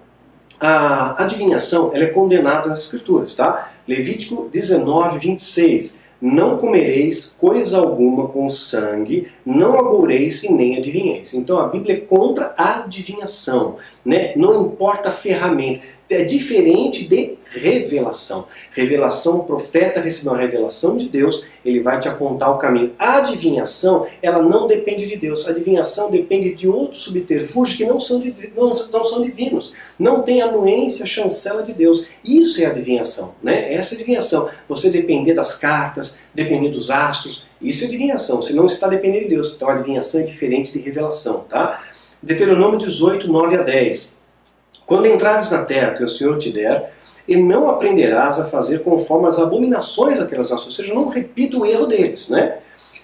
a adivinhação ela é condenada nas escrituras, tá? Levítico 19, 26. Não comereis coisa alguma com sangue, não agoureis e nem adivinheis. Então a Bíblia é contra a adivinhação, né? Não importa a ferramenta é diferente de revelação. Revelação, o profeta recebeu a revelação de Deus, ele vai te apontar o caminho. A adivinhação, ela não depende de Deus. A adivinhação depende de outros subterfúgios que não são, de, não, não são divinos. Não tem anuência, chancela de Deus. Isso é adivinhação, né? Essa é adivinhação. Você depender das cartas, depender dos astros, isso é adivinhação. Você não está dependendo de Deus. Então a adivinhação é diferente de revelação, tá? Deuteronômio 18, 9 a 10. Quando entrares na terra que o Senhor te der, e não aprenderás a fazer conforme as abominações daquelas nações, ou seja, não repita o erro deles, né?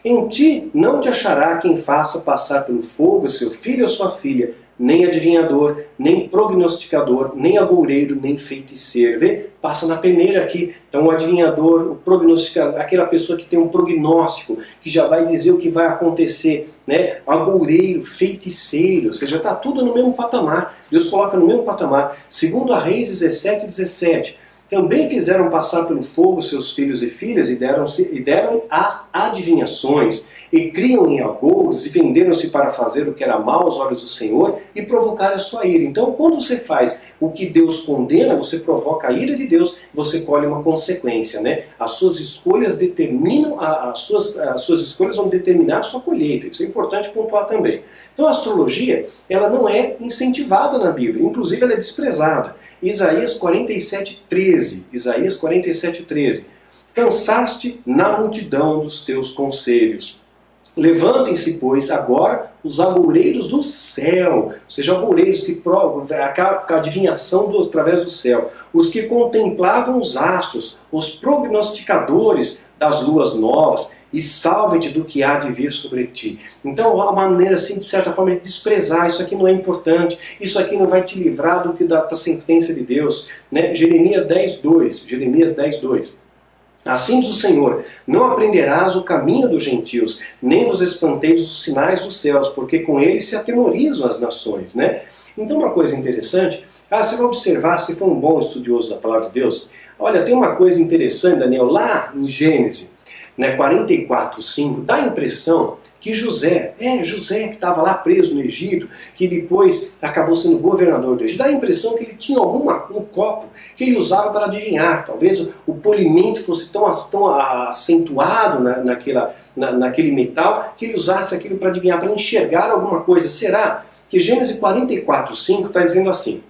Em ti não te achará quem faça passar pelo fogo seu filho ou sua filha, nem adivinhador, nem prognosticador, nem agoureiro, nem feiticeiro. Vê? Passa na peneira aqui. Então o adivinhador, o prognosticador, aquela pessoa que tem um prognóstico, que já vai dizer o que vai acontecer. Né? Agoureiro, feiticeiro, ou seja, está tudo no mesmo patamar. Deus coloca no mesmo patamar. Segundo a Reis 17, 17. Também fizeram passar pelo fogo seus filhos e filhas e deram, e deram as adivinhações e criam em agouros e venderam-se para fazer o que era mal aos olhos do Senhor e provocar a sua ira. Então, quando você faz o que Deus condena, você provoca a ira de Deus, você colhe uma consequência, né? As suas escolhas determinam, as suas, as suas escolhas vão determinar a sua colheita. Isso é importante pontuar também. Então, a astrologia, ela não é incentivada na Bíblia, inclusive ela é desprezada. Isaías 47, 13. Isaías 47, 13. Cansaste na multidão dos teus conselhos Levantem-se, pois, agora os agoureiros do céu, ou seja, agoureiros que provam a adivinhação do, através do céu, os que contemplavam os astros, os prognosticadores das luas novas, e salve-te do que há de vir sobre ti. Então, há uma maneira, assim, de certa forma, de desprezar, isso aqui não é importante, isso aqui não vai te livrar do que da, da sentença de Deus. Né? Jeremias 10, 2. Jeremias 10, 2. Assim diz o Senhor: Não aprenderás o caminho dos gentios, nem vos espanteis os sinais dos céus, porque com eles se atemorizam as nações. Né? Então, uma coisa interessante, ah, você vai observar, se for um bom estudioso da palavra de Deus, olha, tem uma coisa interessante, Daniel, lá em Gênesis, né, 44, 5, dá a impressão que José, é José que estava lá preso no Egito, que depois acabou sendo governador do Egito, dá a impressão que ele tinha alguma, um copo que ele usava para adivinhar. Talvez o polimento fosse tão, tão acentuado na, naquela, na, naquele metal que ele usasse aquilo para adivinhar, para enxergar alguma coisa. Será que Gênesis 44, 5 está dizendo assim?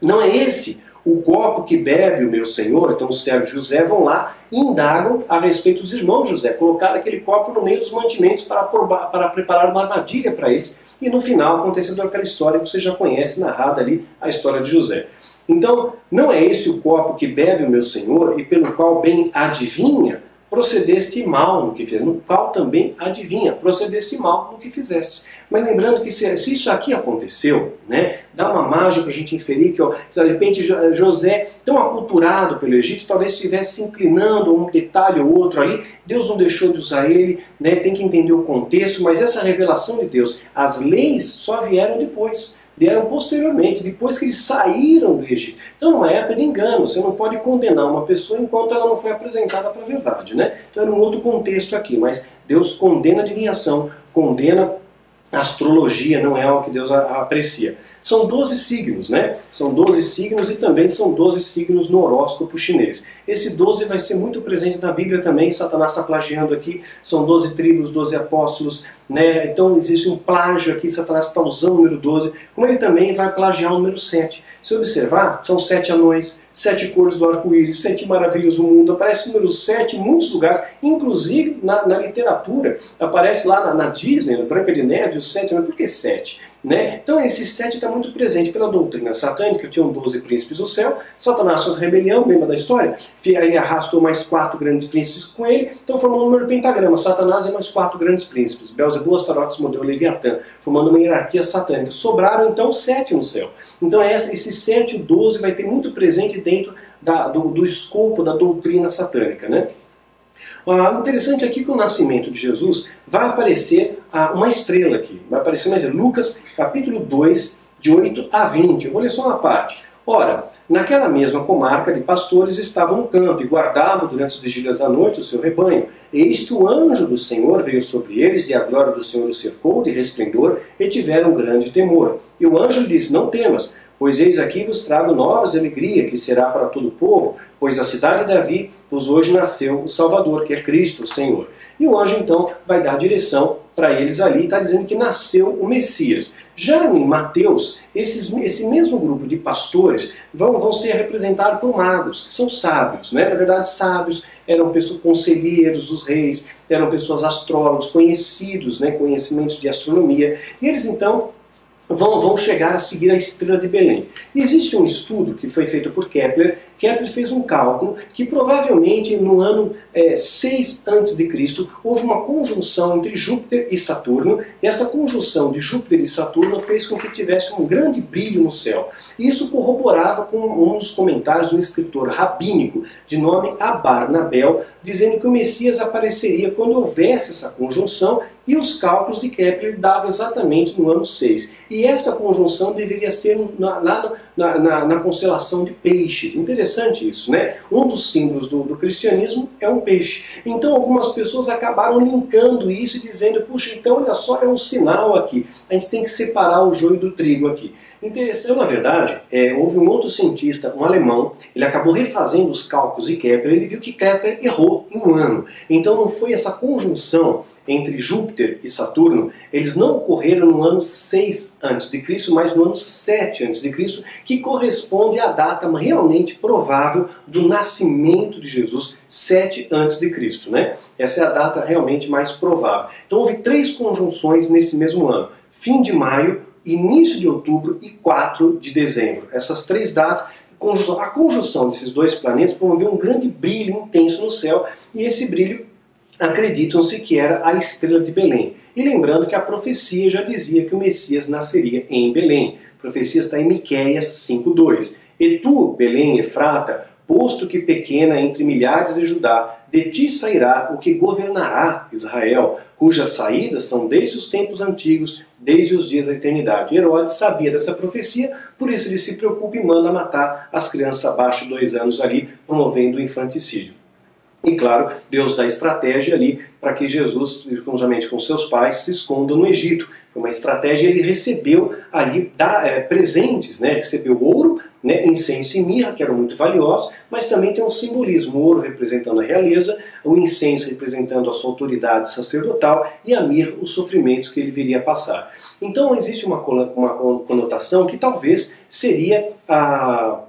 Não é esse o copo que bebe o meu senhor, então os servos de José vão lá e indagam a respeito dos irmãos José, colocar aquele copo no meio dos mantimentos para, para preparar uma armadilha para eles, e no final acontecendo aquela história que você já conhece, narrada ali, a história de José. Então, não é esse o copo que bebe o meu senhor e pelo qual bem adivinha procedeste mal no que fizeste, no qual também adivinha, procedeste mal no que fizeste. Mas lembrando que se, se isso aqui aconteceu, né, dá uma margem para a gente inferir que, ó, de repente José, tão aculturado pelo Egito, talvez estivesse se inclinando a um detalhe ou outro ali, Deus não deixou de usar ele, né, tem que entender o contexto, mas essa revelação de Deus, as leis só vieram depois deram posteriormente, depois que eles saíram do Egito. Então, numa época de engano, você não pode condenar uma pessoa enquanto ela não foi apresentada para a verdade. Né? Então, era um outro contexto aqui, mas Deus condena a adivinhação, condena a astrologia, não é algo que Deus aprecia. São 12 signos, né? São 12 signos e também são 12 signos no horóscopo chinês. Esse 12 vai ser muito presente na Bíblia também, Satanás está plagiando aqui, são 12 tribos, 12 apóstolos, né? Então existe um plágio aqui, Satanás está usando o número 12, como ele também vai plagiar o número 7. Se observar, são sete anões, sete cores do arco-íris, sete maravilhas do mundo, aparece o número 7 em muitos lugares, inclusive na, na literatura, aparece lá na, na Disney, na Branca de Neve, o 7, mas por que 7? Né? Então esse 7 está muito presente pela doutrina satânica, tinham 12 príncipes do céu, Satanás faz rebelião, lembra da história? Ele arrastou mais quatro grandes príncipes com ele, então formou um número pentagrama, Satanás e mais quatro grandes príncipes, Belzebu, Astarotes, Modelo Leviatã, formando uma hierarquia satânica. Sobraram então sete no céu. Então esse 7 e o 12 vai ter muito presente dentro da, do, do escopo da doutrina satânica. Né? Ah, interessante aqui que o nascimento de Jesus vai aparecer ah, uma estrela aqui. Vai aparecer mais Lucas capítulo 2, de 8 a 20. Eu vou ler só uma parte. Ora, naquela mesma comarca de pastores estavam no campo e guardavam durante os vigílias da noite o seu rebanho. Eis que o anjo do Senhor veio sobre eles e a glória do Senhor os cercou de resplendor e tiveram grande temor. E o anjo lhe disse, não temas, Pois eis aqui vos trago novas de alegria, que será para todo o povo, pois da cidade de Davi vos hoje nasceu o Salvador, que é Cristo, o Senhor. E o anjo então vai dar direção para eles ali, está dizendo que nasceu o Messias. Já em Mateus, esses, esse mesmo grupo de pastores vão, vão ser representados por magos, que são sábios. Né? Na verdade, sábios eram pessoas conselheiros dos reis, eram pessoas astrólogos, conhecidos, né? conhecimentos de astronomia. E eles então vão, vão chegar a seguir a estrela de Belém. existe um estudo que foi feito por Kepler Kepler fez um cálculo que provavelmente no ano é, 6 a.C. houve uma conjunção entre Júpiter e Saturno, e essa conjunção de Júpiter e Saturno fez com que tivesse um grande brilho no céu. E isso corroborava com um dos comentários de um escritor rabínico de nome Abarnabel, dizendo que o Messias apareceria quando houvesse essa conjunção e os cálculos de Kepler davam exatamente no ano 6. E essa conjunção deveria ser lá na, na, na, constelação de peixes. Interessante isso, né? Um dos símbolos do, do, cristianismo é o peixe. Então algumas pessoas acabaram linkando isso e dizendo, puxa, então olha só, é um sinal aqui. A gente tem que separar o joio do trigo aqui. Interessante, na verdade, é, houve um outro cientista, um alemão, ele acabou refazendo os cálculos de Kepler, ele viu que Kepler errou em um ano. Então não foi essa conjunção entre Júpiter e Saturno, eles não ocorreram no ano 6 a.C., mas no ano 7 a.C., que corresponde à data realmente provável do nascimento de Jesus, 7 a.C. Né? Essa é a data realmente mais provável. Então houve três conjunções nesse mesmo ano: fim de maio, início de outubro e 4 de dezembro. Essas três datas a conjunção desses dois planetas promoveu um grande brilho intenso no céu, e esse brilho acreditam-se que era a estrela de Belém. E lembrando que a profecia já dizia que o Messias nasceria em Belém. A profecia está em Miqueias 5:2. E tu, Belém, Efrata, posto que pequena entre milhares de Judá, de ti sairá o que governará Israel, cujas saídas são desde os tempos antigos, desde os dias da eternidade. Herodes sabia dessa profecia, por isso ele se preocupa e manda matar as crianças abaixo de dois anos ali, promovendo o infanticídio. E claro, Deus dá estratégia ali para que Jesus, conjuntamente com seus pais, se esconda no Egito. Foi uma estratégia, ele recebeu ali da, é, presentes, né? recebeu ouro, né? incenso e mirra, que eram muito valiosos, mas também tem um simbolismo, o ouro representando a realeza, o incenso representando a sua autoridade sacerdotal e a mirra os sofrimentos que ele viria a passar. Então existe uma, uma conotação que talvez seria a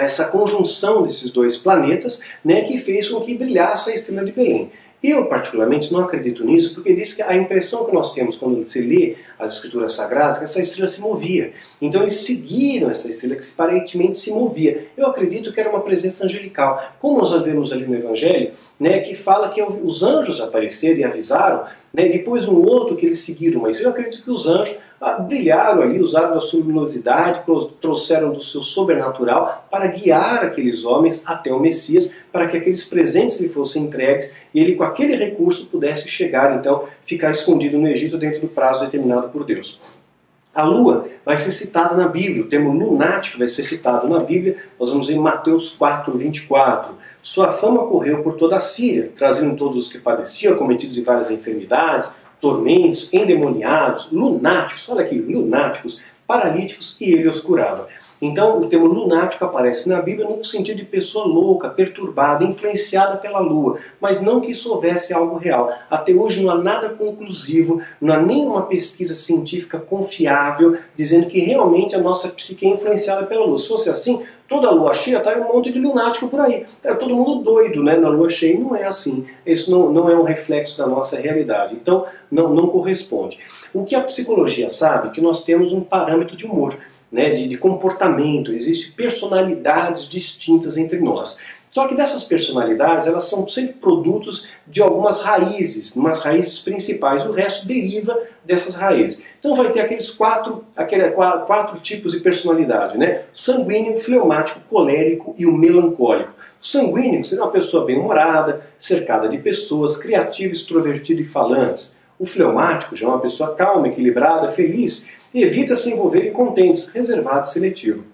essa conjunção desses dois planetas né, que fez com que brilhasse a estrela de Belém. Eu, particularmente, não acredito nisso, porque diz que a impressão que nós temos quando se lê as escrituras sagradas é que essa estrela se movia. Então eles seguiram essa estrela que aparentemente se movia. Eu acredito que era uma presença angelical. Como nós vemos ali no Evangelho, né, que fala que os anjos apareceram e avisaram, né, depois um outro que eles seguiram, mas eu acredito que os anjos ah, brilharam ali, usaram da sua luminosidade, trouxeram do seu sobrenatural para guiar aqueles homens até o Messias, para que aqueles presentes lhe fossem entregues e ele, com aquele recurso, pudesse chegar, então, ficar escondido no Egito dentro do prazo determinado por Deus. A lua vai ser citada na Bíblia, o termo lunático vai ser citado na Bíblia, nós vamos em Mateus 4, 24. Sua fama correu por toda a Síria, trazendo todos os que padeciam, cometidos de várias enfermidades, tormentos, endemoniados, lunáticos, olha aqui, lunáticos, paralíticos, e ele os curava. Então, o termo lunático aparece na Bíblia no sentido de pessoa louca, perturbada, influenciada pela lua, mas não que isso houvesse algo real. Até hoje não há nada conclusivo, não há nenhuma pesquisa científica confiável dizendo que realmente a nossa psique é influenciada pela lua. Se fosse assim, toda lua cheia estaria um monte de lunático por aí. É todo mundo doido né, na lua cheia. E não é assim. Isso não, não é um reflexo da nossa realidade. Então, não, não corresponde. O que a psicologia sabe é que nós temos um parâmetro de humor né, de, de comportamento, existem personalidades distintas entre nós. Só que dessas personalidades, elas são sempre produtos de algumas raízes, umas raízes principais. O resto deriva dessas raízes. Então vai ter aqueles quatro, aquele, quatro tipos de personalidade, né? Sanguíneo, fleumático, colérico e o melancólico. O sanguíneo seria uma pessoa bem-humorada, cercada de pessoas, criativa, extrovertida e falantes. O fleumático já é uma pessoa calma, equilibrada, feliz evita se envolver em contentes, reservado e seletivo.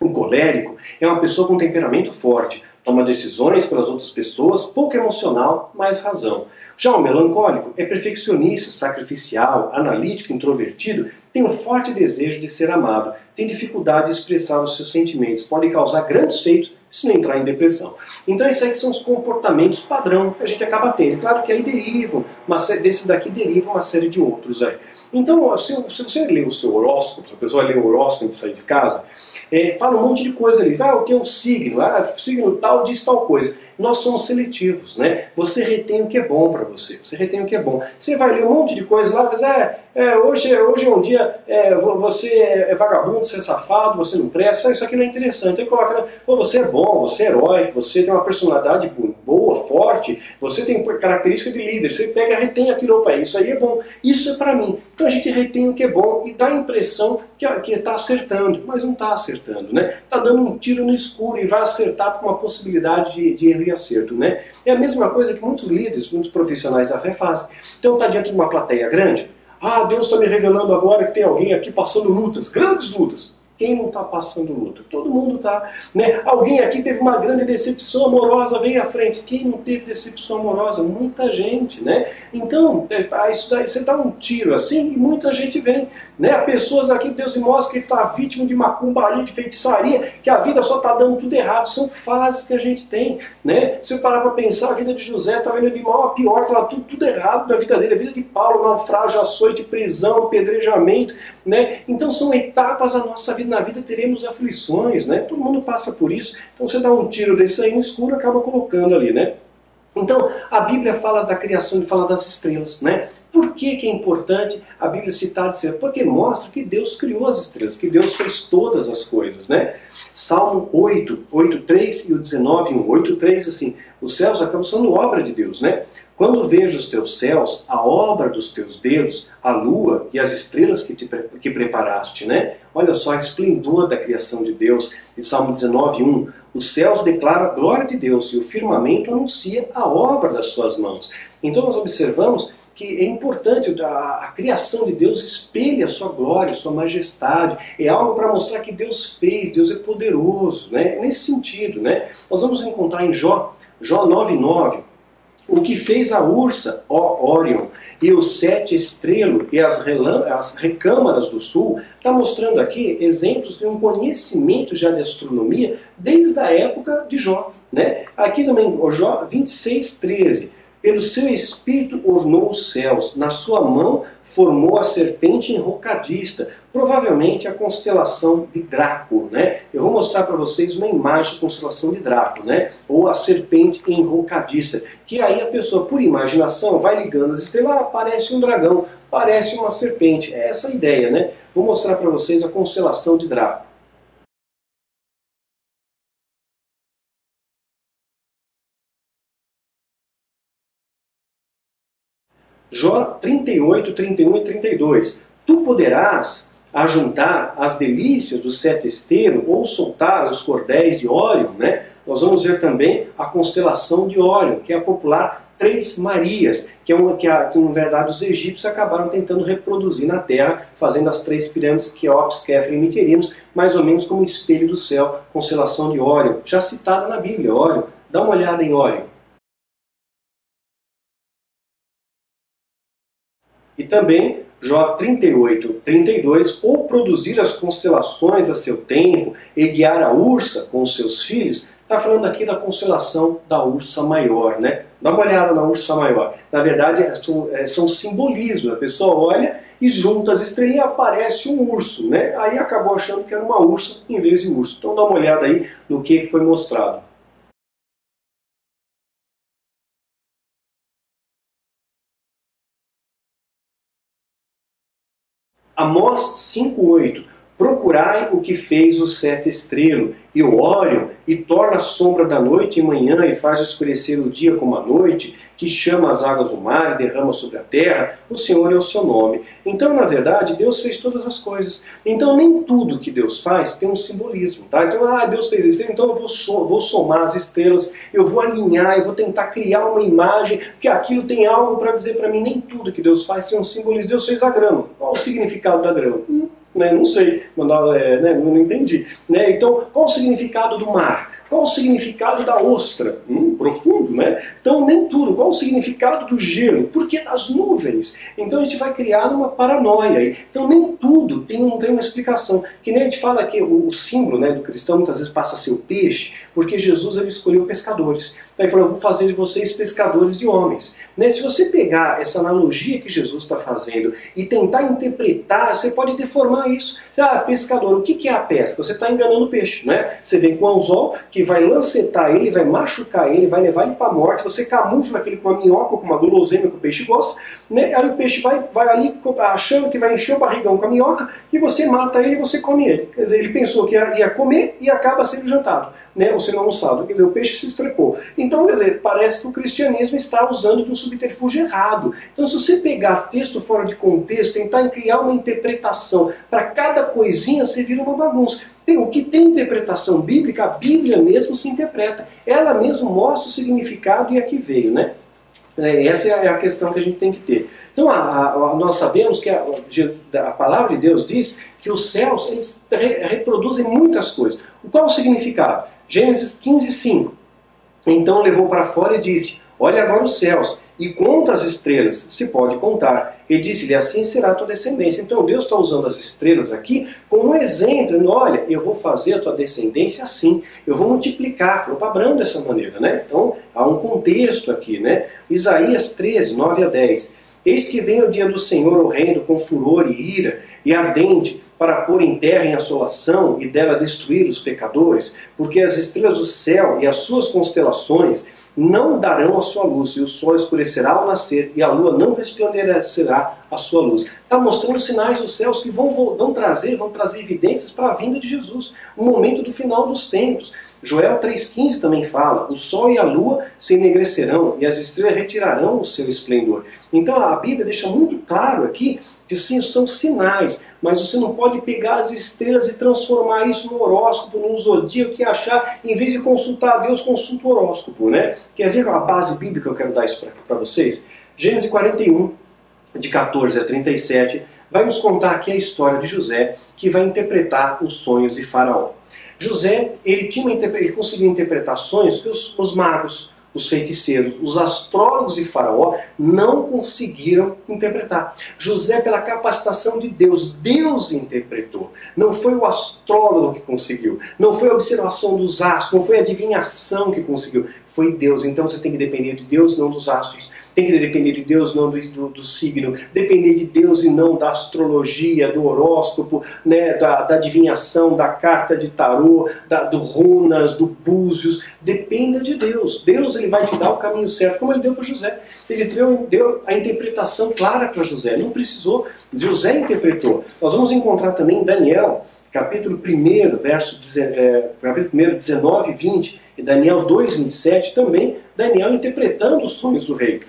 O colérico é uma pessoa com temperamento forte, toma decisões pelas outras pessoas, pouco emocional, mais razão. Já o melancólico é perfeccionista, sacrificial, analítico, introvertido, tem um forte desejo de ser amado, tem dificuldade de expressar os seus sentimentos, pode causar grandes feitos se não entrar em depressão. Então esses aí são os comportamentos padrão que a gente acaba tendo. Claro que aí derivam, série, desse daqui deriva uma série de outros aí. Então, se, se você ler o seu horóscopo, se a pessoa lê o horóscopo antes de sair de casa, é, fala um monte de coisa ali. Ah, o que é o signo? Ah, signo tal diz tal coisa nós somos seletivos, né? Você retém o que é bom para você, você retém o que é bom. Você vai ler um monte de coisa lá, mas é, é hoje, hoje é um dia, é, você é vagabundo, você é safado, você não presta, isso aqui não é interessante. Aí coloca, Pô, você é bom, você é heróico, você tem uma personalidade boa, forte, você tem característica de líder, você pega retém aquilo, opa, isso aí é bom, isso é para mim. Então a gente retém o que é bom e dá a impressão que está acertando, mas não está acertando, né? Está dando um tiro no escuro e vai acertar com uma possibilidade de, de e acerto, né? É a mesma coisa que muitos líderes, muitos profissionais da fé fazem. Então está diante de uma plateia grande, ah, Deus está me revelando agora que tem alguém aqui passando lutas, grandes lutas. Quem não está passando luto? Todo mundo está. Né? Alguém aqui teve uma grande decepção amorosa, vem à frente. Quem não teve decepção amorosa? Muita gente. Né? Então, é, daí, você dá um tiro assim e muita gente vem. Né? Pessoas aqui, Deus me mostra que está vítima de macumbaria, de feitiçaria, que a vida só está dando tudo errado. São fases que a gente tem. Né? Se eu parar para pensar, a vida de José está vendo de mal a pior, estava tudo, tudo errado na vida dele. A vida de Paulo, naufrágio, açoite, prisão, apedrejamento. Né? Então são etapas da nossa vida na vida teremos aflições, né? Todo mundo passa por isso. Então você dá um tiro desse aí no escuro acaba colocando ali, né? Então, a Bíblia fala da criação e fala das estrelas, né? Por que, que é importante a Bíblia citar de ser? Porque mostra que Deus criou as estrelas, que Deus fez todas as coisas, né? Salmo 8, 8, 3 e o 19, 1. 8, 3, assim, os céus acabam sendo obra de Deus, né? Quando vejo os teus céus, a obra dos teus dedos, a lua e as estrelas que, te, que preparaste, né? Olha só a esplendor da criação de Deus. Em Salmo 19, 1. Os céus declaram a glória de Deus e o firmamento anuncia a obra das suas mãos. Então nós observamos que é importante, a, a, criação de Deus espelha a sua glória, a sua majestade, é algo para mostrar que Deus fez, Deus é poderoso, né? É nesse sentido, né? Nós vamos encontrar em Jó, Jó 9,9, o que fez a ursa, ó Orion, e os sete estrelos e as, as recâmaras do sul, está mostrando aqui exemplos de um conhecimento já de astronomia desde a época de Jó. Né? Aqui também, Jó 26, 13. Pelo seu espírito ornou os céus, na sua mão formou a serpente enrocadista, provavelmente a constelação de Draco. Né? Eu vou mostrar para vocês uma imagem da constelação de Draco, né? ou a serpente enrocadista, que aí a pessoa, por imaginação, vai ligando as estrelas, ah, parece um dragão, parece uma serpente. É essa a ideia. Né? Vou mostrar para vocês a constelação de Draco. Jó 38, 31 e 32. Tu poderás ajuntar as delícias do sete esteiro ou soltar os cordéis de Órion, né? Nós vamos ver também a constelação de Órion, que é a popular Três Marias, que é uma que, a, que na verdade os egípcios acabaram tentando reproduzir na Terra, fazendo as três pirâmides Queops, Kéfera e Miquerinos, mais ou menos como espelho do céu, constelação de Órion, já citada na Bíblia, Órion. Dá uma olhada em Órion. E também Jó 38, 32, ou produzir as constelações a seu tempo e guiar a ursa com seus filhos, está falando aqui da constelação da ursa maior, né? Dá uma olhada na ursa maior. Na verdade, é, são, é, são simbolismos. A pessoa olha e junta as estrelinhas aparece um urso, né? Aí acabou achando que era uma ursa em vez de urso. Então dá uma olhada aí no que foi mostrado. Amós 5,8 Procurai o que fez o sete estrelo e o óleo, e torna a sombra da noite em manhã, e faz escurecer o dia como a noite, que chama as águas do mar e derrama sobre a terra, o Senhor é o seu nome. Então, na verdade, Deus fez todas as coisas. Então, nem tudo que Deus faz tem um simbolismo. Tá? Então, ah, Deus fez isso, então eu vou, somar as estrelas, eu vou alinhar, eu vou tentar criar uma imagem, que aquilo tem algo para dizer para mim. Nem tudo que Deus faz tem um simbolismo. Deus fez a grama. O significado da grama? Hum né? Não sei, mandar, é, né? não entendi. Né? Então, qual o significado do mar? Qual o significado da ostra? Hum, profundo, né? Então, nem tudo. Qual o significado do gelo? Por que das nuvens? Então, a gente vai criar uma paranoia. Então, nem tudo tem, tem uma explicação. Que nem a gente fala que o, o símbolo né, do cristão muitas vezes passa a ser o peixe, porque Jesus ele escolheu pescadores. Então, ele falou, eu vou fazer de vocês pescadores de homens. Né? Se você pegar essa analogia que Jesus está fazendo e tentar interpretar, você pode deformar isso. Ah, pescador, o que é a pesca? Você está enganando o peixe. Né? Você vem com o anzol, que vai lancetar ele, vai machucar ele, vai levar ele para a morte, você camufla aquele com uma minhoca com uma guloseima que o peixe gosta, né? aí o peixe vai, vai ali achando que vai encher o barrigão com a minhoca e você mata ele e você come ele. Quer dizer, ele pensou que ia, ia comer e acaba sendo jantado. Né, ou sendo almoçado, quer dizer, o peixe se estrepou. Então, quer dizer, parece que o cristianismo está usando de um subterfúgio errado. Então, se você pegar texto fora de contexto, tentar criar uma interpretação para cada coisinha, você vira uma bagunça. Tem, o que tem interpretação bíblica, a Bíblia mesmo se interpreta. Ela mesmo mostra o significado e a que veio, né? É, essa é a questão que a gente tem que ter. Então, a, a, nós sabemos que a, a palavra de Deus diz que os céus eles reproduzem muitas coisas. Qual o significado? Gênesis 15, 5. Então levou para fora e disse: Olha agora os céus, e conta as estrelas, se pode contar. E disse-lhe: Assim será a tua descendência. Então Deus está usando as estrelas aqui como um exemplo. Olha, eu vou fazer a tua descendência assim, eu vou multiplicar. Abraão dessa maneira, né? Então há um contexto aqui, né? Isaías 13, 9 a 10. Eis que vem o dia do Senhor horrendo com furor e ira e ardente, para pôr em terra em assolação e dela destruir os pecadores, porque as estrelas do céu e as suas constelações não darão a sua luz, e o sol escurecerá ao nascer, e a lua não resplandecerá a sua luz. Está mostrando sinais dos céus que vão, vão trazer, vão trazer evidências para a vinda de Jesus, o momento do final dos tempos. Joel 3,15 também fala: o sol e a lua se enegrecerão, e as estrelas retirarão o seu esplendor. Então a Bíblia deixa muito claro aqui que sim, são sinais, mas você não pode pegar as estrelas e transformar isso no horóscopo, num zodíaco e achar, em vez de consultar a Deus, consulta o horóscopo, né? Quer ver a base bíblica? Eu quero dar isso para vocês. Gênesis 41, de 14 a 37, vai nos contar aqui a história de José, que vai interpretar os sonhos de Faraó. José, ele, tinha ele conseguiu interpretar sonhos que os, os magos, os feiticeiros, os astrólogos de Faraó não conseguiram interpretar. José, pela capacitação de Deus, Deus interpretou. Não foi o astrólogo que conseguiu, não foi a observação dos astros, não foi a adivinhação que conseguiu, foi Deus. Então você tem que depender de Deus, não dos astros. Tem que depender de Deus, não do, do, do signo. Depender de Deus e não da astrologia, do horóscopo, né, da, da adivinhação, da carta de tarô, da, do runas, do búzios. Dependa de Deus. Deus ele vai te dar o caminho certo, como ele deu para José. Ele deu, deu a interpretação clara para José. Não precisou. José interpretou. Nós vamos encontrar também em Daniel, capítulo 1, verso, é, capítulo 1, 19 e 20, e Daniel 2, 27, também Daniel interpretando os sonhos do rei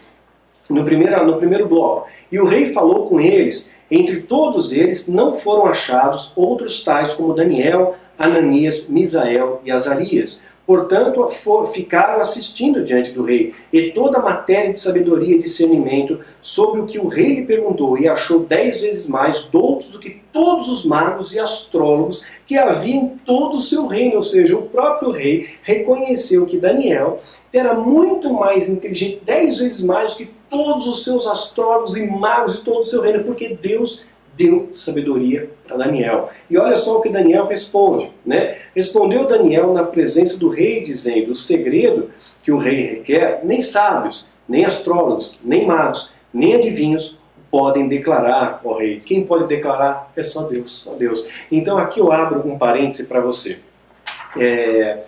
no primeiro, no primeiro bloco. E o rei falou com eles, entre todos eles não foram achados outros tais como Daniel, Ananias, Misael e Azarias. Portanto, ficaram assistindo diante do rei, e toda a matéria de sabedoria e discernimento sobre o que o rei lhe perguntou, e achou dez vezes mais doutos do que todos os magos e astrólogos que havia em todo o seu reino. Ou seja, o próprio rei reconheceu que Daniel era muito mais inteligente, dez vezes mais do que todos os seus astrólogos e magos e todo o seu reino, porque Deus deu sabedoria para Daniel. E olha só o que Daniel responde. Né? Respondeu Daniel na presença do rei, dizendo: O segredo que o rei requer, nem sábios, nem astrólogos, nem magos, nem adivinhos podem declarar, ó rei. Quem pode declarar é só Deus, só Deus. Então aqui eu abro um parêntese para você. É,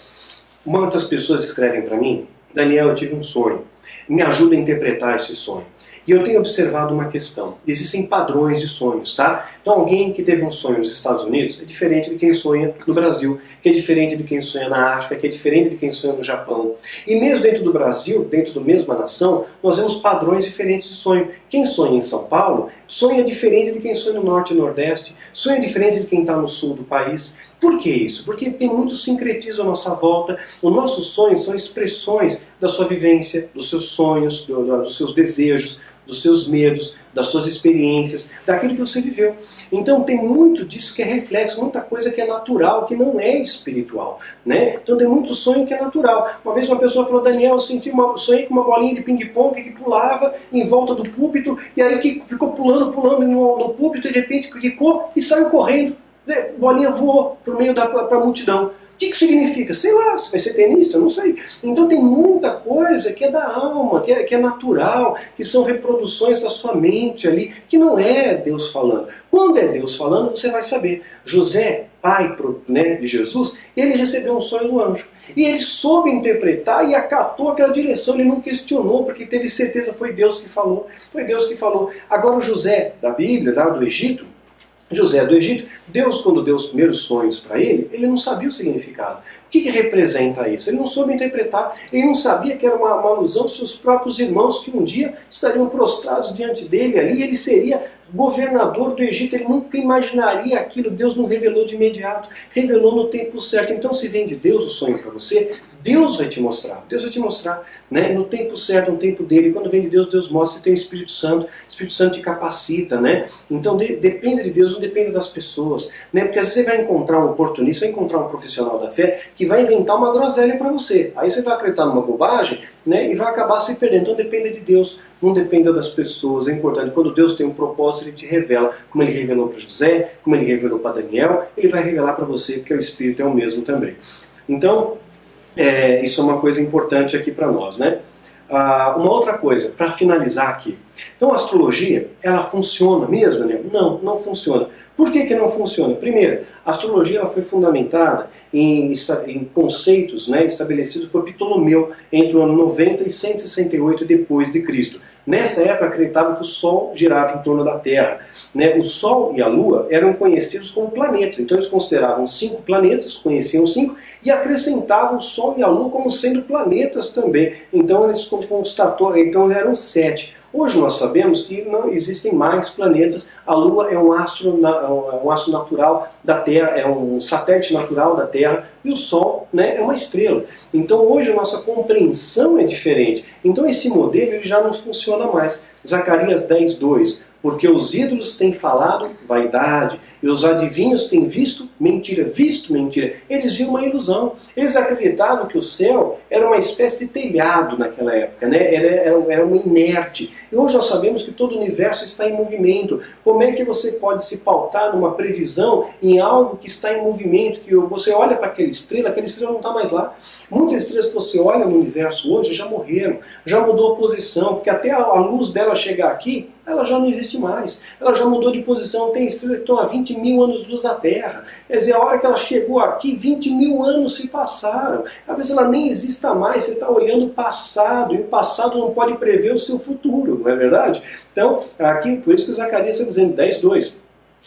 muitas pessoas escrevem para mim, Daniel, eu tive um sonho. Me ajuda a interpretar esse sonho. E eu tenho observado uma questão. Existem padrões de sonhos, tá? Então alguém que teve um sonho nos Estados Unidos é diferente de quem sonha no Brasil, que é diferente de quem sonha na África, que é diferente de quem sonha no Japão. E mesmo dentro do Brasil, dentro da mesma nação, nós vemos padrões diferentes de sonho. Quem sonha em São Paulo, sonha diferente de quem sonha no Norte e Nordeste, sonha diferente de quem está no Sul do país. Por que isso? Porque tem muito sincretismo à nossa volta. Os nossos sonhos são expressões da sua vivência, dos seus sonhos, dos seus desejos, dos seus medos, das suas experiências, daquilo que você viveu. Então tem muito disso que é reflexo, muita coisa que é natural, que não é espiritual. Né? Então tem muito sonho que é natural. Uma vez uma pessoa falou, Daniel, eu senti uma, sonhei com uma bolinha de ping-pong que pulava em volta do púlpito, e aí que ficou pulando, pulando no, no púlpito, e de repente quicou e saiu correndo. Né? Bolinha voou para o meio da pra multidão. O que, que significa? Sei lá, você vai ser tenista? Não sei. Então tem muita coisa que é da alma, que é, que é natural, que são reproduções da sua mente ali, que não é Deus falando. Quando é Deus falando, você vai saber. José, pai né, de Jesus, ele recebeu um sonho do anjo. E ele soube interpretar e acatou aquela direção, ele não questionou, porque teve certeza, foi Deus que falou. Foi Deus que falou. Agora o José da Bíblia, lá do Egito, José do Egito, Deus, quando deu os primeiros sonhos para ele, ele não sabia o significado. O que, que, representa isso? Ele não soube interpretar, ele não sabia que era uma, uma alusão aos seus próprios irmãos que um dia estariam prostrados diante dele ali, ele seria governador do Egito, ele nunca imaginaria aquilo, Deus não revelou de imediato, revelou no tempo certo. Então, se vem de Deus o sonho para você, Deus vai te mostrar. Deus vai te mostrar. Né? No tempo certo, no tempo dele. Quando vem de Deus, Deus mostra. Você tem o Espírito Santo. O Espírito Santo te capacita. Né? Então de, depende de Deus, não depende das pessoas. Né? Porque às vezes você vai encontrar um oportunista, vai encontrar um profissional da fé que vai inventar uma groselha para você. Aí você vai acreditar numa bobagem né? e vai acabar se perdendo. Então depende de Deus, não depende das pessoas. É importante. Quando Deus tem um propósito, ele te revela. Como ele revelou para José, como ele revelou para Daniel, ele vai revelar para você, porque o Espírito é o mesmo também. Então, é, isso é uma coisa importante aqui para nós, né? Ah, uma outra coisa, para finalizar aqui. Então, a astrologia, ela funciona mesmo, né? Não, não funciona. Por que, que não funciona? Primeiro, a astrologia ela foi fundamentada em, em conceitos né, estabelecidos por Ptolomeu entre o ano 90 e 168 depois de Cristo. Nessa época acreditava que o Sol girava em torno da Terra. Né? O Sol e a Lua eram conhecidos como planetas, então eles consideravam cinco planetas, conheciam cinco, e acrescentavam o Sol e a Lua como sendo planetas também. Então eles constatou, então eram sete. Hoje nós sabemos que não existem mais planetas. A Lua é um astro, é um astro natural da Terra, é um satélite natural da Terra, e o Sol né, é uma estrela. Então hoje a nossa compreensão é diferente. Então esse modelo ele já não funciona mais. Zacarias 10, 2. Porque os ídolos têm falado vaidade, e os adivinhos têm visto mentira, visto mentira. Eles viam uma ilusão. Eles acreditavam que o céu era uma espécie de telhado naquela época, né? era, era, era uma inerte. E hoje nós sabemos que todo o universo está em movimento. Como é que você pode se pautar numa previsão em algo que está em movimento, que você olha para aquela estrela, aquela estrela não está mais lá. Muitas estrelas que você olha no universo hoje já morreram, já mudou a posição, porque até a luz dela chegar aqui, ela já não existe mais. Ela já mudou de posição. Tem estrelas que estão a 20 mil anos-luz da Terra. Quer dizer, a hora que ela chegou aqui, 20 mil anos se passaram. Às vezes ela nem exista mais, você está olhando o passado, e o passado não pode prever o seu futuro, não é verdade? Então, aqui, por isso que Zacarias está dizendo 10, 2.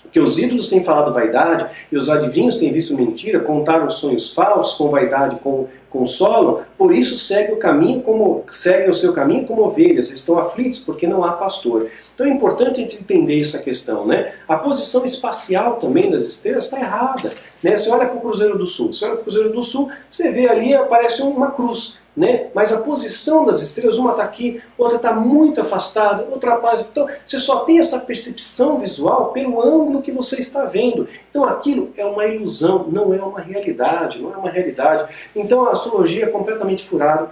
Porque os ídolos têm falado vaidade e os adivinhos têm visto mentira, contaram sonhos falsos, com vaidade consolam, por isso segue o caminho como seguem o seu caminho como ovelhas, estão aflitos porque não há pastor. Então é importante a gente entender essa questão, né? A posição espacial também das estrelas está errada. Né? Você olha para o Cruzeiro do Sul, você olha para o Cruzeiro do Sul, você vê ali, aparece uma cruz né? mas a posição das estrelas, uma está aqui, outra está muito afastada, outra passa. Então você só tem essa percepção visual pelo ângulo que você está vendo. Então aquilo é uma ilusão, não é uma realidade, não é uma realidade. Então a astrologia é completamente furada,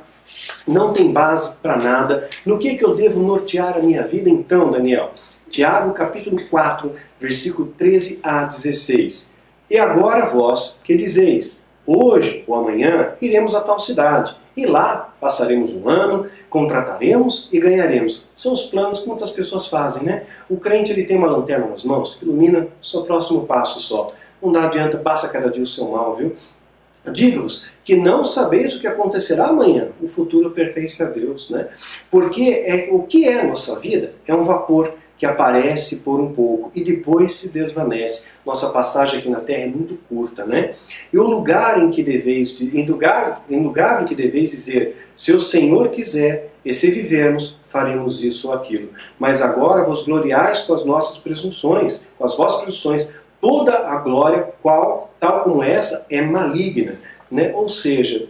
não tem base para nada. No que, que eu devo nortear a minha vida então, Daniel? Tiago capítulo 4, versículo 13 a 16. E agora vós que dizeis, hoje ou amanhã iremos a tal cidade e lá passaremos um ano, contrataremos e ganharemos. São os planos que muitas pessoas fazem, né? O crente ele tem uma lanterna nas mãos que ilumina o seu próximo passo só. Não dá adianta, passa cada dia o seu mal, viu? Digo-vos que não sabeis o que acontecerá amanhã. O futuro pertence a Deus, né? Porque é, o que é a nossa vida é um vapor que aparece por um pouco e depois se desvanece. Nossa passagem aqui na Terra é muito curta, né? E o lugar em que deveis, em lugar, em lugar em que deveis dizer, se o Senhor quiser, e se vivermos, faremos isso ou aquilo. Mas agora vos gloriais com as nossas presunções, com as vossas presunções. Toda a glória, qual, tal como essa, é maligna. Né? Ou seja,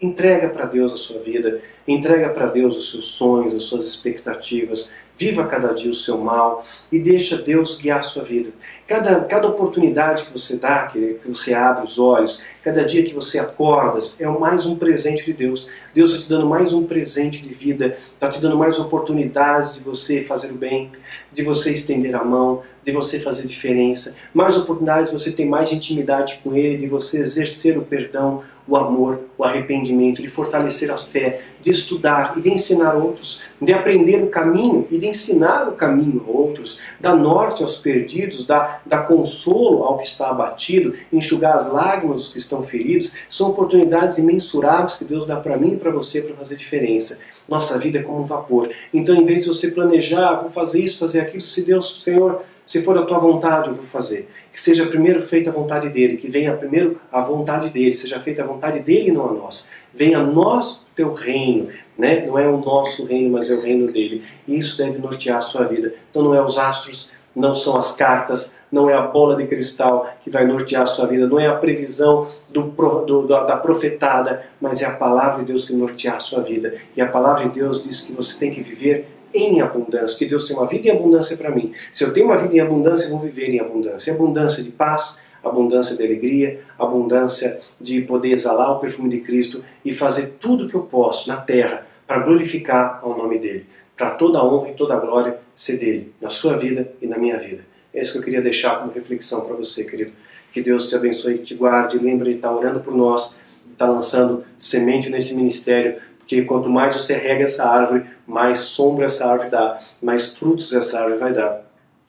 entrega para Deus a sua vida, entrega para Deus os seus sonhos, as suas expectativas, Viva cada dia o seu mal e deixa Deus guiar a sua vida. Cada, cada oportunidade que você dá, que, que você abre os olhos, cada dia que você acorda, é mais um presente de Deus. Deus está te dando mais um presente de vida, está te dando mais oportunidades de você fazer o bem, de você estender a mão, de você fazer diferença, mais oportunidades de você ter mais intimidade com Ele, de você exercer o perdão, o amor, o arrependimento, de fortalecer a fé, de estudar e de ensinar outros, de aprender o caminho e de ensinar o caminho a outros, dar norte aos perdidos, dar, dar consolo ao que está abatido, enxugar as lágrimas dos que estão feridos, são oportunidades imensuráveis que Deus dá para mim e para você para fazer diferença. Nossa vida é como um vapor. Então, em vez de você planejar, vou fazer isso, fazer aquilo, se Deus, Senhor, se for a tua vontade, eu vou fazer. Que seja primeiro feita a vontade dele, que venha primeiro a vontade dele, seja feita a vontade dele, não a nossa. Venha a nós o teu reino, né? Não é o nosso reino, mas é o reino dele. E isso deve nortear a sua vida. Então não é os astros, não são as cartas, não é a bola de cristal que vai nortear a sua vida, não é a previsão do, do, da profetada, mas é a palavra de Deus que nortear a sua vida. E a palavra de Deus diz que você tem que viver em abundância, que Deus tem uma vida em abundância para mim. Se eu tenho uma vida em abundância, eu vou viver em abundância. Abundância de paz, abundância de alegria, abundância de poder exalar o perfume de Cristo e fazer tudo o que eu posso na terra para glorificar ao nome dele, para toda a honra e toda a glória ser dele, na sua vida e na minha vida. É isso que eu queria deixar como reflexão para você, querido. Que Deus te abençoe, te guarde, lembre de estar orando por nós, estar lançando semente nesse ministério, porque quanto mais você rega essa árvore, mais sombra essa árvore dá, mais frutos essa árvore vai dar.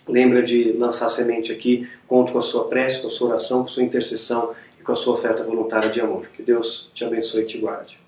Lembra de lançar semente aqui, conto com a sua prece, com a sua oração, com a sua intercessão e com a sua oferta voluntária de amor. Que Deus te abençoe e te guarde.